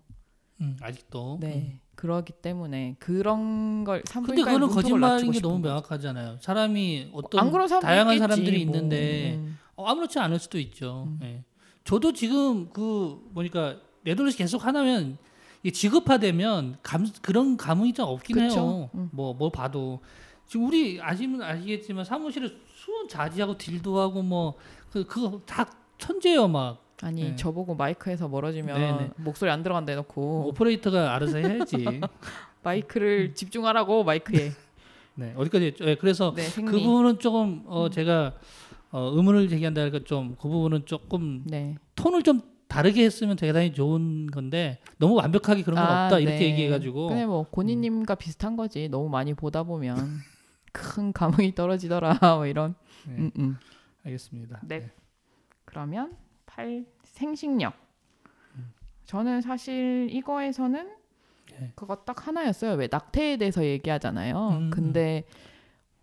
음, 아직도. 네. 그러기 때문에 그런 걸 근데 산부인과에 그거는 문턱을 거짓말인 게 너무. 명확하잖아요. 사람이 안 어떤 다양한 있겠지, 사람들이 뭐. 있는데 음. 어, 아무렇지 않을 수도 있죠. 음. 예. 저도 지금 그 보니까 네덜란드 계속 하나면 지급화되면 감, 그런 감흥이 좀 없긴 그쵸. 해요. 음. 뭐뭐 봐도 지금 우리 아시면 아시겠지만 사무실에 수원 자지하고 딜도하고 뭐 그 그거 다 천재예요 막 아니 네. 저보고 마이크에서 멀어지면 네네. 목소리 안 들어간다 해놓고 오퍼레이터가 알아서 해야지. *laughs* 마이크를 음. 집중하라고 마이크에 *laughs* 네 어디까지 했죠? 예, 그래서 네 그 부분은 조금 어 제가 어 의문을 제기한다 할까 좀그 부분은 조금 네 톤을 좀 다르게 했으면 대단히 좋은 건데 너무 완벽하게 그런 건 아, 없다 이렇게 네. 얘기해가지고 근데 뭐 고니님과 비슷한 거지 너무 많이 보다 보면 *laughs* 큰 감흥이 떨어지더라 뭐 이런 네, 음, 음. 알겠습니다. 네. 그러면 8 생식력. 저는 사실 이거에서는 네. 그거 딱 하나였어요. 왜 낙태에 대해서 얘기하잖아요. 음, 근데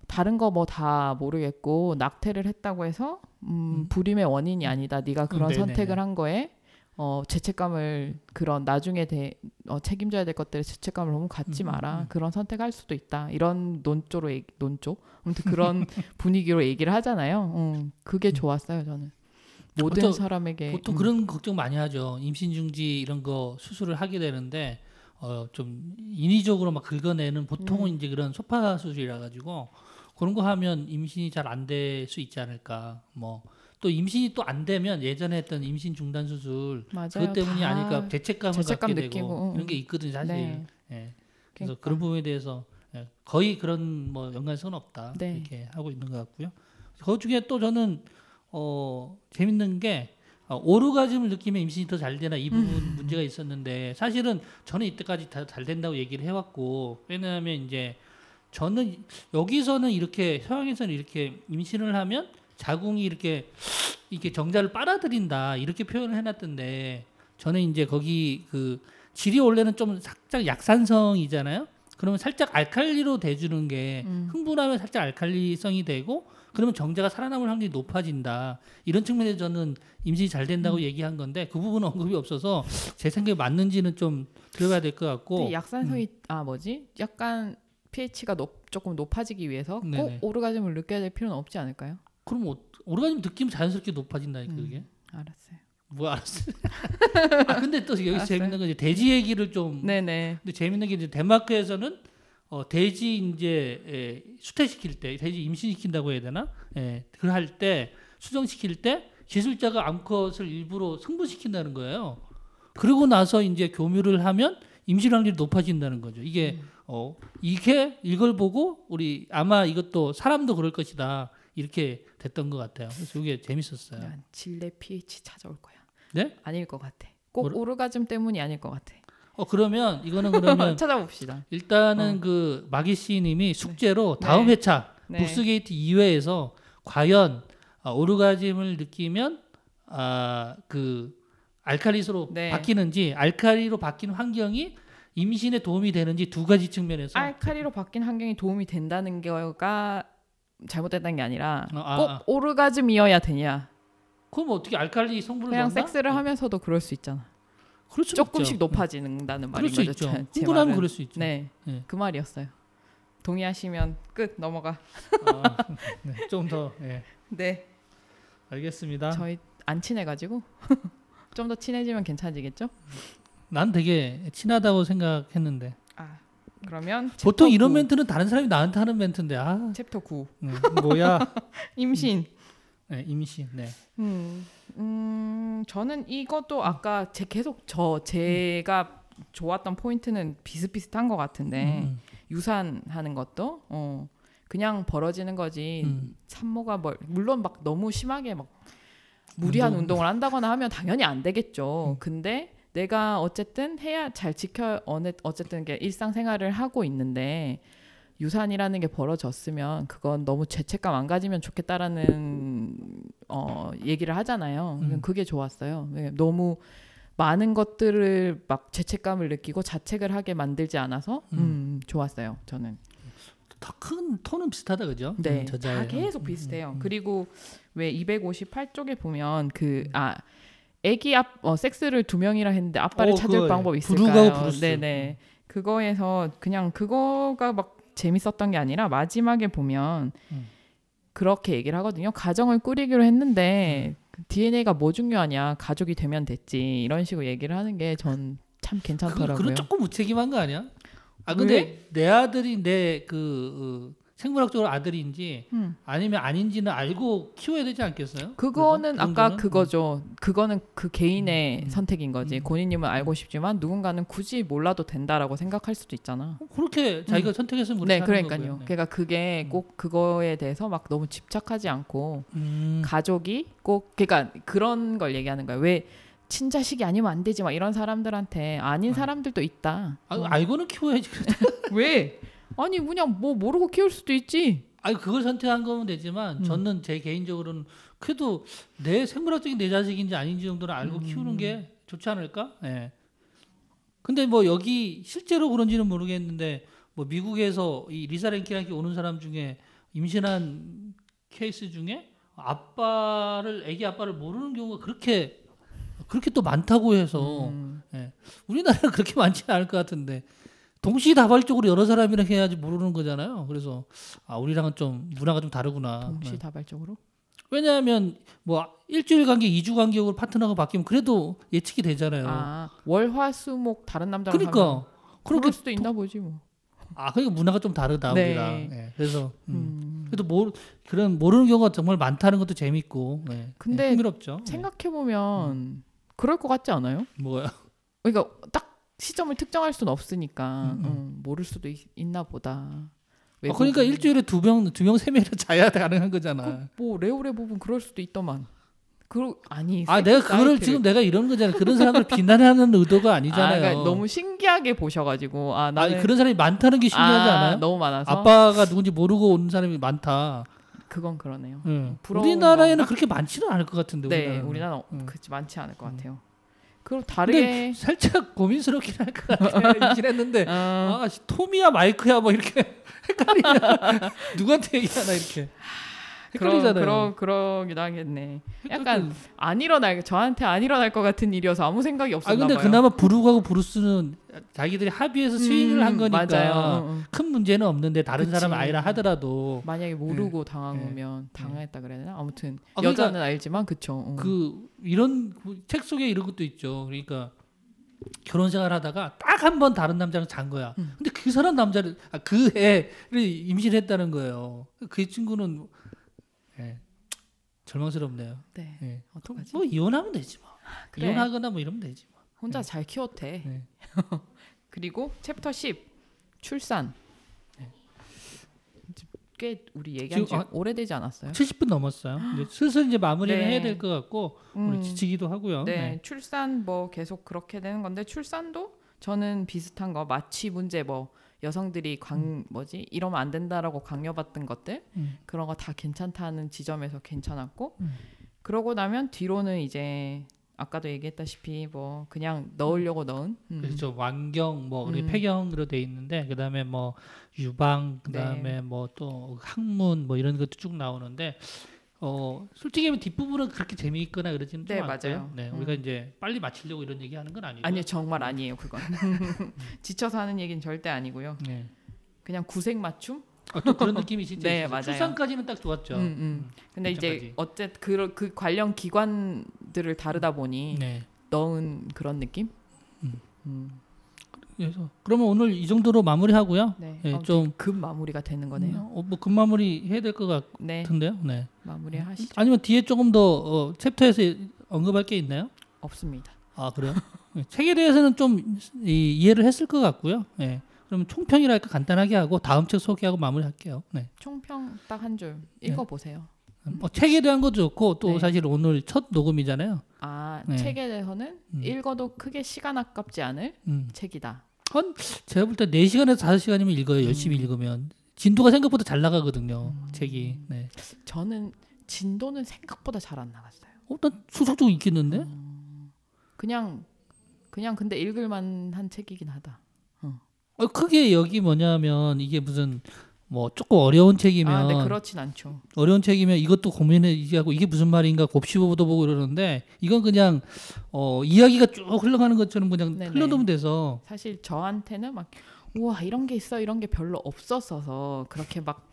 다른 거 뭐 다 모르겠고 낙태를 했다고 해서 음, 음. 불임의 원인이 아니다. 네가 그런 네네네. 선택을 한 거에 어, 죄책감을 그런 나중에 대, 어, 책임져야 될 것들에 죄책감을 너무 갖지 음, 마라. 음. 그런 선택할 수도 있다. 이런 논조로 얘기, 논조 아무튼 *laughs* 그런 분위기로 얘기를 하잖아요. 음, 그게 좋았어요 저는. 모든 보통- 사람에게 보통 음, 그런 걱정 많이 하죠. 임신 중지 이런 거 수술을 하게 되는데 어 좀 인위적으로 막 긁어내는 보통은 음. 이제 그런 소파 수술이라 가지고 그런 거 하면 임신이 잘 안 될 수 있지 않을까. 뭐 또 임신이 또 안 되면 예전에 했던 임신 중단 수술 맞아요. 그것 때문이 다 아닐까 죄책감을 죄책감 갖게 느끼고, 되고 응, 이런 게 있거든요 사실. 네. 예. 그래서 그러니까. 그런 부분에 대해서 예, 거의 그런 뭐 연관성은 없다 네. 이렇게 하고 있는 것 같고요. 그 중에 또 저는 어 재밌는 게 어, 오르가즘을 느끼면 임신이 더 잘 되나 이 부분 음. 문제가 있었는데 사실은 저는 이때까지 다 잘 된다고 얘기를 해왔고 왜냐하면 이제 저는 여기서는 이렇게 서양에서는 이렇게 임신을 하면 자궁이 이렇게 이렇게 정자를 빨아들인다 이렇게 표현을 해놨던데 저는 이제 거기 그 질이 원래는 좀 살짝 약산성이잖아요. 그러면 살짝 알칼리로 대주는 게 음. 흥분하면 살짝 알칼리성이 되고 그러면 정자가 살아남을 확률이 높아진다. 이런 측면에서 저는 임신이 잘 된다고 음. 얘기한 건데 그 부분은 언급이 없어서 제 생각에 맞는지는 좀 들어가야 될 것 같고. 근데 약산소이 아 뭐지? 약간 pH가 높, 조금 높아지기 위해서 네네. 꼭 오르가즘을 느껴야 될 필요는 없지 않을까요? 그럼 오- 오르가즘 느낌 자연스럽게 높아진다니까 음. 그게. 알았어요. 뭐 알았어. *laughs* 아 근데 또 여기 알았어요. 재밌는 건 이제 돼지 얘기를 좀. 네네. 근데 재밌는 게 이제 덴마크에서는 어, 돼지 이제 에, 수태시킬 때 돼지 임신시킨다고 해야 되나? 예, 그걸 할때 수정시킬 때 기술자가 암컷을 일부러 성분시킨다는 거예요. 그러고 나서 이제 교묘를 하면 임신 확률이 높아진다는 거죠. 이게 어 이게 이걸 보고 우리 아마 이것도 사람도 그럴 것이다 이렇게 됐던 것 같아요. 그래서 이게 재밌었어요. 난 질내 pH 찾아올 거야. 네? 아닐 것 같아. 꼭 뭐라? 오르가즘 때문이 아닐 것 같아. 어 그러면 이거는 *laughs* 그러면 찾아봅시다. 일단은 그 마기 씨님이 숙제로 다음 네. 회차 네. 북스게이트 2회에서 과연 아, 오르가즘을 느끼면 아그 알칼리수로 네. 바뀌는지 알칼리로 바뀐 환경이 임신에 도움이 되는지 두 가지 측면에서 알칼리로 바뀐 환경이 도움이 된다는 거가 잘못됐다는 게 아니라 어, 아, 꼭 아. 오르가즘이어야 되냐. 그럼 어떻게 알칼리 성분을 그냥 넣나? 섹스를 하면서도 그럴 수 있잖아. 그럴 수 조금씩 있죠. 높아지는다는 그럴 말인 수 거죠. 있죠. 제- 제 흥분하면 말은. 그럴 수 있죠. 네, 네. 그 말이었어요. 동의하시면 끝 넘어가. 아, *laughs* 네, 좀더 예, 네, 알겠습니다. 저희 안 친해가지고 *laughs* 좀 더 친해지면 괜찮아지겠죠? 난 되게 친하다고 생각했는데 아 그러면 보통 이런 구. 멘트는 다른 사람이 나한테 하는 멘트인데 아 챕터 9 음, 뭐야 *laughs* 임신. 네, 임신 네. 음, 음, 저는 이것도 아까 제 계속 저 제가 좋았던 포인트는 비슷비슷한 것 같은데 음, 유산하는 것도 어 그냥 벌어지는 거지 음. 산모가 뭘 물론 막 너무 심하게 막 무리한 운동. 운동을 한다거나 하면 당연히 안 되겠죠. 음. 근데 내가 어쨌든 해야 잘 지켜 어느 어쨌든 이게 일상생활을 하고 있는데 유산이라는 게 벌어졌으면 그건 너무 죄책감 안 가지면 좋겠다라는 어 얘기를 하잖아요. 음. 그게 좋았어요. 왜 너무 많은 것들을 막 죄책감을 느끼고 자책을 하게 만들지 않아서 음. 음, 좋았어요. 저는. 더큰 톤은 비슷하다 그죠? 네, 음, 저자의. 다 계속 음, 비슷해요. 음, 음. 그리고 왜 258쪽에 보면 그아 아기 앞 어, 섹스를 두 명이라 했는데 아빠를 어, 찾을 방법 예. 있을까요? 네네. 그거에서 그냥 그거가 막 재밌었던 게 아니라 마지막에 보면 음. 그렇게 얘기를 하거든요. 가정을 꾸리기로 했는데 DNA가 뭐 중요하냐? 가족이 되면 됐지. 이런 식으로 얘기를 하는 게 전참 그, 괜찮더라고요. 그건 조금 무책임한 거 아니야? 아 근데 내 아들이 내그 어, 생물학적으로 아들인지 음. 아니면 아닌지는 알고 키워야 되지 않겠어요? 그거는 그래도? 아까 그? 그거죠. 그거는 그 개인의 음, 음. 선택인 거지. 음. 본인님은 알고 싶지만 누군가는 굳이 몰라도 된다라고 생각할 수도 있잖아. 어, 그렇게 자기가 선택했으면 그렇게 네, 그러니까요. 거고요. 네. 그러니까 그게 음. 꼭 그거에 대해서 막 너무 집착하지 않고 음, 가족이 꼭 그러니까 그런 걸 얘기하는 거야. 왜 친자식이 아니면 안 되지 막 이런 사람들한테 아닌 아. 사람들도 있다. 아, 어. 알고는 키워야지. *laughs* 왜? 아니 그냥 뭐 모르고 키울 수도 있지. 아니 그걸 선택한 거면 되지만 음. 저는 제 개인적으로는 그래도 내 생물학적인 내 자식인지 아닌지 정도는 알고 음. 키우는 게 좋지 않을까? 예. 근데 뭐 여기 실제로 그런지는 모르겠는데 뭐 미국에서 이 리사 랭키라는 오는 사람 중에 임신한 케이스 중에 아빠를 아기 아빠를 모르는 경우가 그렇게 그렇게 또 많다고 해서 음. 우리나라는 *laughs* 그렇게 많지는 않을 것 같은데 동시다발적으로 여러 사람이랑 해야지 모르는 거잖아요. 그래서 아 우리랑은 좀 문화가 좀 다르구나. 네. 동시다발적으로. 왜냐하면 뭐 일주일 간격, 이주 간격으로 파트너가 바뀌면 그래도 예측이 되잖아요. 아 월화수목 다른 남자랑 그러니까 그렇게 수도 있나 보지 뭐. 아 그러니까 문화가 좀 다르다 네. 우리랑. 예, 그래서 음. 음. 그래도 모 그런 모르는 경우가 정말 많다는 것도 재밌고. 예, 근데 예, 흥미롭죠. 예. 생각해 보면 그럴 것 같지 않아요? 뭐야? 그러니까 딱 시점을 특정할 수는 없으니까 음, 음. 음, 모를 수도 있, 나 보다. 아, 그러니까 일주일에 두 명, 두 명, 세 명이나 자야 가능한 거잖아. 뭐 레오레 부분 그럴 수도 있더만. 그 아니. 아 내가 그거를 지금 내가 이런 거잖아. 그런 사람을 비난하는 *laughs* 의도가 아, 아니잖아요. 그러니까 너무 신기하게 보셔가지고 아 나는 아니, 그런 사람이 많다는 게 신기하지 아, 않아요? 너무 많아서. 아빠가 누군지 모르고 온 사람이 많다. 그건 그러네요. 응. 부러운 우리나라에는 건가? 그렇게 많지는 않을 것 같은데. 네, 우리나라는. 우리나라 는 음. 그렇지 많지 않을 것 음. 같아요. 그리고 다르게 살짝 고민스럽긴 할 것 같아요. *laughs* 임신했는데 어, 아 씨, 톰이야 마이크야 뭐 이렇게 *laughs* 헷갈리냐. *laughs* 누구한테 얘기하나 이렇게. 그러 헷갈리잖아요. 그러 그러기도 하겠네. 약간 안 일어날 저한테 안 일어날 것 같은 일이어서 아무 생각이 아 없었나 근데 봐요. 그나마 브룩하고 브루스는 자기들이 합의해서 스윙을 음, 한 거니까 맞아요. 응, 응. 큰 문제는 없는데 다른 그치. 사람은 아니라 하더라도 만약에 모르고 당하면 당했다 그래야 되나? 아무튼 아, 그러니까 여자는 알지만 그쵸. 응. 그 이런 그책 속에 이런 것도 있죠. 그러니까 결혼 생활하다가 딱 한 번 다른 남자랑 잔 거야. 음. 근데 그 사람 남자를 아, 그 해를 임신했다는 거예요. 그 친구는 예, 절망스럽네요. 네. 예. 어떡하지? 뭐 이혼하면 되지 뭐. 그래. 이혼하거나 뭐 이러면 되지 뭐. 혼자 잘 키웠대. 네. *laughs* 그리고 챕터 10 출산. 꽤 우리 얘기한 지 아, 오래되지 않았어요? 70분 넘었어요. 이제 슬슬 이제 마무리를 네. 해야 될 것 같고 우리 음. 지치기도 하고요. 네, 네. 출산 뭐 계속 그렇게 되는 건데 출산도 저는 비슷한 거 마취 문제 뭐 여성들이 강 뭐지 이러면 안 된다라고 강요받던 것들 음. 그런 거 다 괜찮다는 지점에서 괜찮았고 음. 그러고 나면 뒤로는 이제 아까도 얘기했다시피 뭐 그냥 넣으려고 넣은 음. 그렇죠. 완경 뭐 우리 음. 폐경으로 돼 있는데 그다음에 뭐 유방 그다음에 네. 뭐또 항문 뭐 이런 것도 쭉 나오는데 어 솔직히 하면 뒷부분은 그렇게 재미있거나 그러지는 좀 네, 않고요. 맞아요. 네, 음. 우리가 이제 빨리 마치려고 이런 얘기하는 건 아니고. 아니요 정말 아니에요 그건 *laughs* 지쳐서 하는 얘기는 절대 아니고요 네. 그냥 구색 맞춤 아, 또 그런 느낌이 진짜 *laughs* 네, 있어요. 맞아요. 출산까지는 딱 좋았죠. 음, 음. 근데 이제 결정까지. 어쨌든 그, 그 관련 기관들을 다르다 보니 네. 넣은 그런 느낌 음. 음. 그래서 그러면 오늘 이 정도로 마무리하고요. 네, 네, 아무튼 좀- 급 마무리가 되는 거네요. 어, 뭐 금마무리 해야 될 것 네, 같은데요. 네. 마무리 하시죠. 아니면 뒤에 조금 더 어, 챕터에서 언급할 게 있나요? 없습니다. 아 그래요? *laughs* 네, 책에 대해서는 좀 이, 이해를 했을 것 같고요. 네. 그럼 총평이랄까 간단하게 하고 다음 책 소개하고 마무리할게요. 네. 총평 딱 한 줄 읽어 보세요. 뭐 책에 대한 것도 좋고 또 네. 사실 오늘 첫 녹음이잖아요. 아 네. 책에 대해서는 음. 읽어도 크게 시간 아깝지 않을 음. 책이다. 한 제가 볼 때 4시간에서 5시간이면 읽어요. 열심히 음. 읽으면. 진도가 생각보다 잘 나가거든요. 책이. 네. 저는 진도는 생각보다 잘 안 나갔어요. 어, 난 수석적 읽겠는데? 음. 그냥 그냥 근데 읽을 만한 책이긴 하다. 어, 크게 여기 뭐냐면 이게 무슨 뭐 조금 어려운 책이면 아, 네 그렇진 않죠. 어려운 책이면 이것도 고민해 하고 이게 무슨 말인가 곱씹어도 보고 그러는데 이건 그냥 어 이야기가 쭉 흘러가는 것처럼 그냥 네네. 흘러놓으면 돼서 사실 저한테는 막 우와 이런 게 있어 이런 게 별로 없었어서 그렇게 막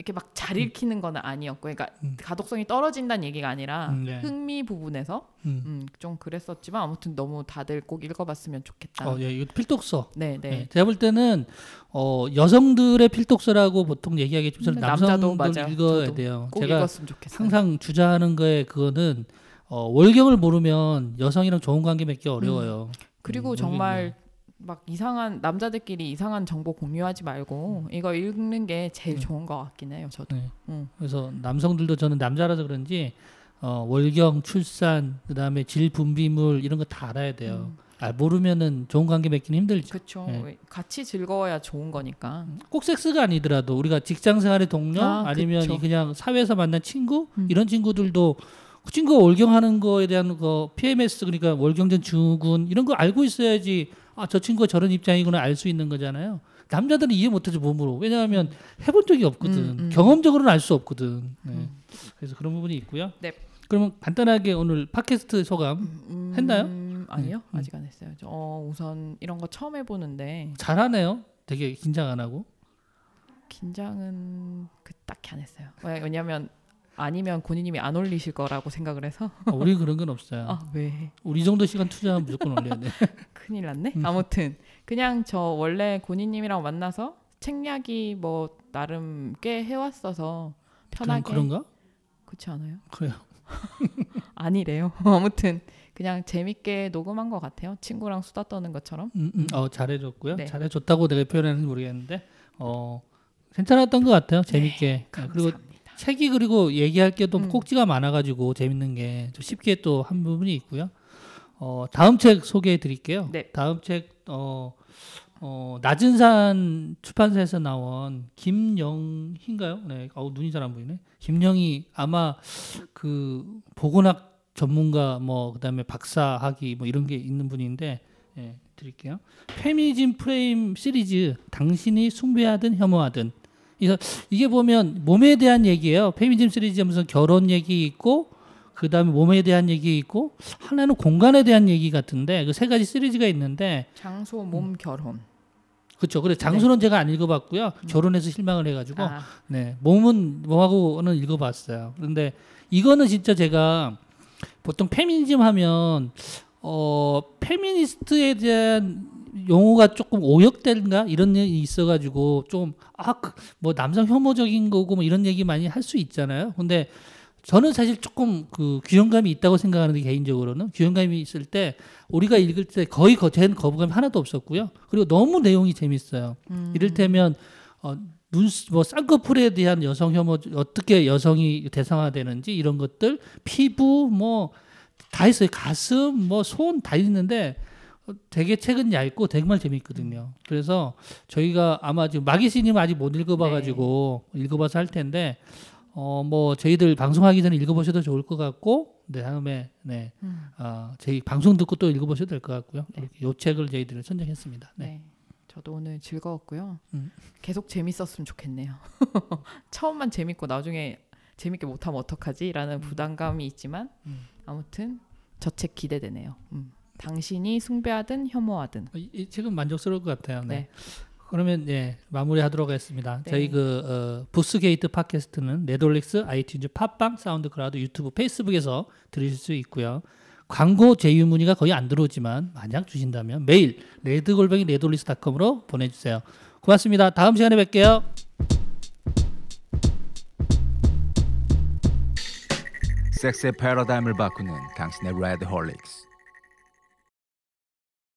이렇게 막 잘 읽히는 건 아니었고 그러니까 음. 가독성이 떨어진다는 얘기가 아니라 음, 네. 흥미 부분에서 음. 음, 좀 그랬었지만 아무튼 너무 다들 꼭 읽어봤으면 좋겠다. 어, 예, 이거 필독서. 네, 네. 네. 제가 볼 때는 어, 여성들의 필독서라고 보통 근데 남자도 남성들 맞아요. 읽어야 돼요. 꼭 제가 읽었으면 좋겠어요. 항상 주장하는 거에 그거는 어, 월경을 모르면 여성이랑 좋은 관계 맺기 어려워요. 그리고 음, 정말 막 이상한 남자들끼리 이상한 정보 공유하지 말고 이거 읽는 게 제일 음. 좋은 것 같긴 해요. 저도. 네. 음. 그래서 남성들도 저는 남자라서 그런지 어, 월경, 출산, 그다음에 질 분비물 이런 거 다 알아야 돼요. 음. 아, 모르면은 좋은 관계 맺기는 힘들죠. 그렇죠. 네. 같이 즐거워야 좋은 거니까. 꼭 섹스가 아니더라도 우리가 직장 생활의 동료 아, 아, 니면 그쵸. 그냥 사회에서 만난 친구 음. 이런 친구들도 그 친구가 월경하는 거에 대한 거 PMS 그러니까 월경전 증후군 이런 거 알고 있어야지 아 저 친구가 저런 입장이구나 알 수 있는 거잖아요. 남자들은 이해 못하죠 몸으로 왜냐하면 해본 적이 없거든 음, 음. 경험적으로는 알 수 없거든. 네. 음. 그래서 그런 부분이 있고요. 네. 그러면 간단하게 오늘 팟캐스트 소감 음, 했나요? 아니요, 음. 아직 안 했어요. 저, 어, 우선 이런 거 처음 해보는데 잘하네요. 되게 긴장 안 하고. 긴장은 그 딱히 안 했어요. 왜- 왜냐면 아니면 고니님이 안 올리실 거라고 생각을 해서 어, 우리 그런 건 없어요. 아 왜? 우리 정도 시간 투자하면 무조건 올려야 돼. *laughs* 큰일 났네. 음. 아무튼 그냥 저 원래 고니님이랑 만나서 책 이야기 뭐 나름 꽤 해왔어서 편하게 그런, 그런가? 그렇지 않아요? 그래요. *laughs* 아니래요. *laughs* 아무튼 그냥 재밌게 녹음한 것 같아요. 친구랑 수다 떠는 것처럼. 음, 음, 어 잘해줬고요. 네. 잘해줬다고 내가 표현하는지 모르겠는데 어 괜찮았던 것 같아요. 재밌게. 아, 그리고. 책이 그리고 얘기할 게또 음. 꼭지가 많아가지고 재밌는 게 좀 쉽게 또 한 부분이 있고요. 어 다음 책 소개해 드릴게요. 네. 다음 책 어. 어 낮은 산 출판사에서 나온 김영희인가요? 네, 어우 눈이 잘 안 보이네. 김영희 아마 그 보건학 전문가 뭐 그다음에 박사학위 뭐 이런 게 있는 분인데 예, 드릴게요. 페미니즘 프레임 시리즈 당신이 숭배하든 혐오하든 그래서 이게 보면 몸에 대한 얘기예요. 페미니즘 시리즈 하면서 결혼 얘기 있고 그다음에 몸에 대한 얘기 있고 하나는 공간에 대한 얘기 같은데 그 세 가지 시리즈가 있는데 장소, 몸, 결혼. 그렇죠. 그래 장소는 제가 안 읽어봤고요. 결혼해서 실망을 해가지고 아, 네 몸은 몸하고는 읽어봤어요. 그런데 이거는 진짜 제가 보통 페미니즘 하면 어 페미니스트에 대한 용어가 조금 오역된가 이런 얘기 있어가지고 좀 아 뭐 남성 혐오적인 거고 뭐 이런 얘기 많이 할 수 있잖아요. 근데 저는 사실 조금 그 규현감이 있다고 생각하는데 개인적으로는 규현감이 있을 때 우리가 읽을 때 거의 거된 거부감이 하나도 없었고요. 그리고 너무 내용이 재밌어요. 이를테면 어, 눈뭐 쌍꺼풀에 대한 여성 혐오 어떻게 여성이 대상화되는지 이런 것들 피부 뭐 다 있어요 가슴 뭐 손 다 있는데 어, 되게 책은 얇고 정말 재밌거든요 그래서 저희가 아마 지금 마기씨님 아직 못 읽어봐가지고 읽어봐서 할 텐데 어 뭐 저희들 방송하기 전에 읽어보셔도 좋을 것 같고 네 다음에 네 음. 어, 저희 방송 듣고 또 읽어보셔도 될 것 같고요 네. 요 책을 저희들은 선정했습니다 네. 네. 저도 오늘 즐거웠고요. 음. 계속 재밌었으면 좋겠네요. *laughs* 처음만 재밌고 나중에 재밌게 못하면 어떡하지 라는 부담감이 있지만 음. 아무튼 저 책 기대되네요. 음. 당신이 숭배하든 혐오하든. 이, 이 책은 만족스러울 것 같아요 네. 네. 그러면 예 마무리하도록 하겠습니다. 네. 저희 그 어, 북스게이트 팟캐스트는 레드홀릭스, 아이튠즈, 팟빵, 사운드클라우드, 유튜브, 페이스북에서 들으실 수 있고요. 광고 제휴 문의가 거의 안 들어오지만 만약 주신다면 메일 레드골뱅이 레드홀릭스닷컴으로 보내주세요. 고맙습니다. 다음 시간에 뵐게요. 섹스의 패러다임을 바꾸는 당신의 레드홀릭스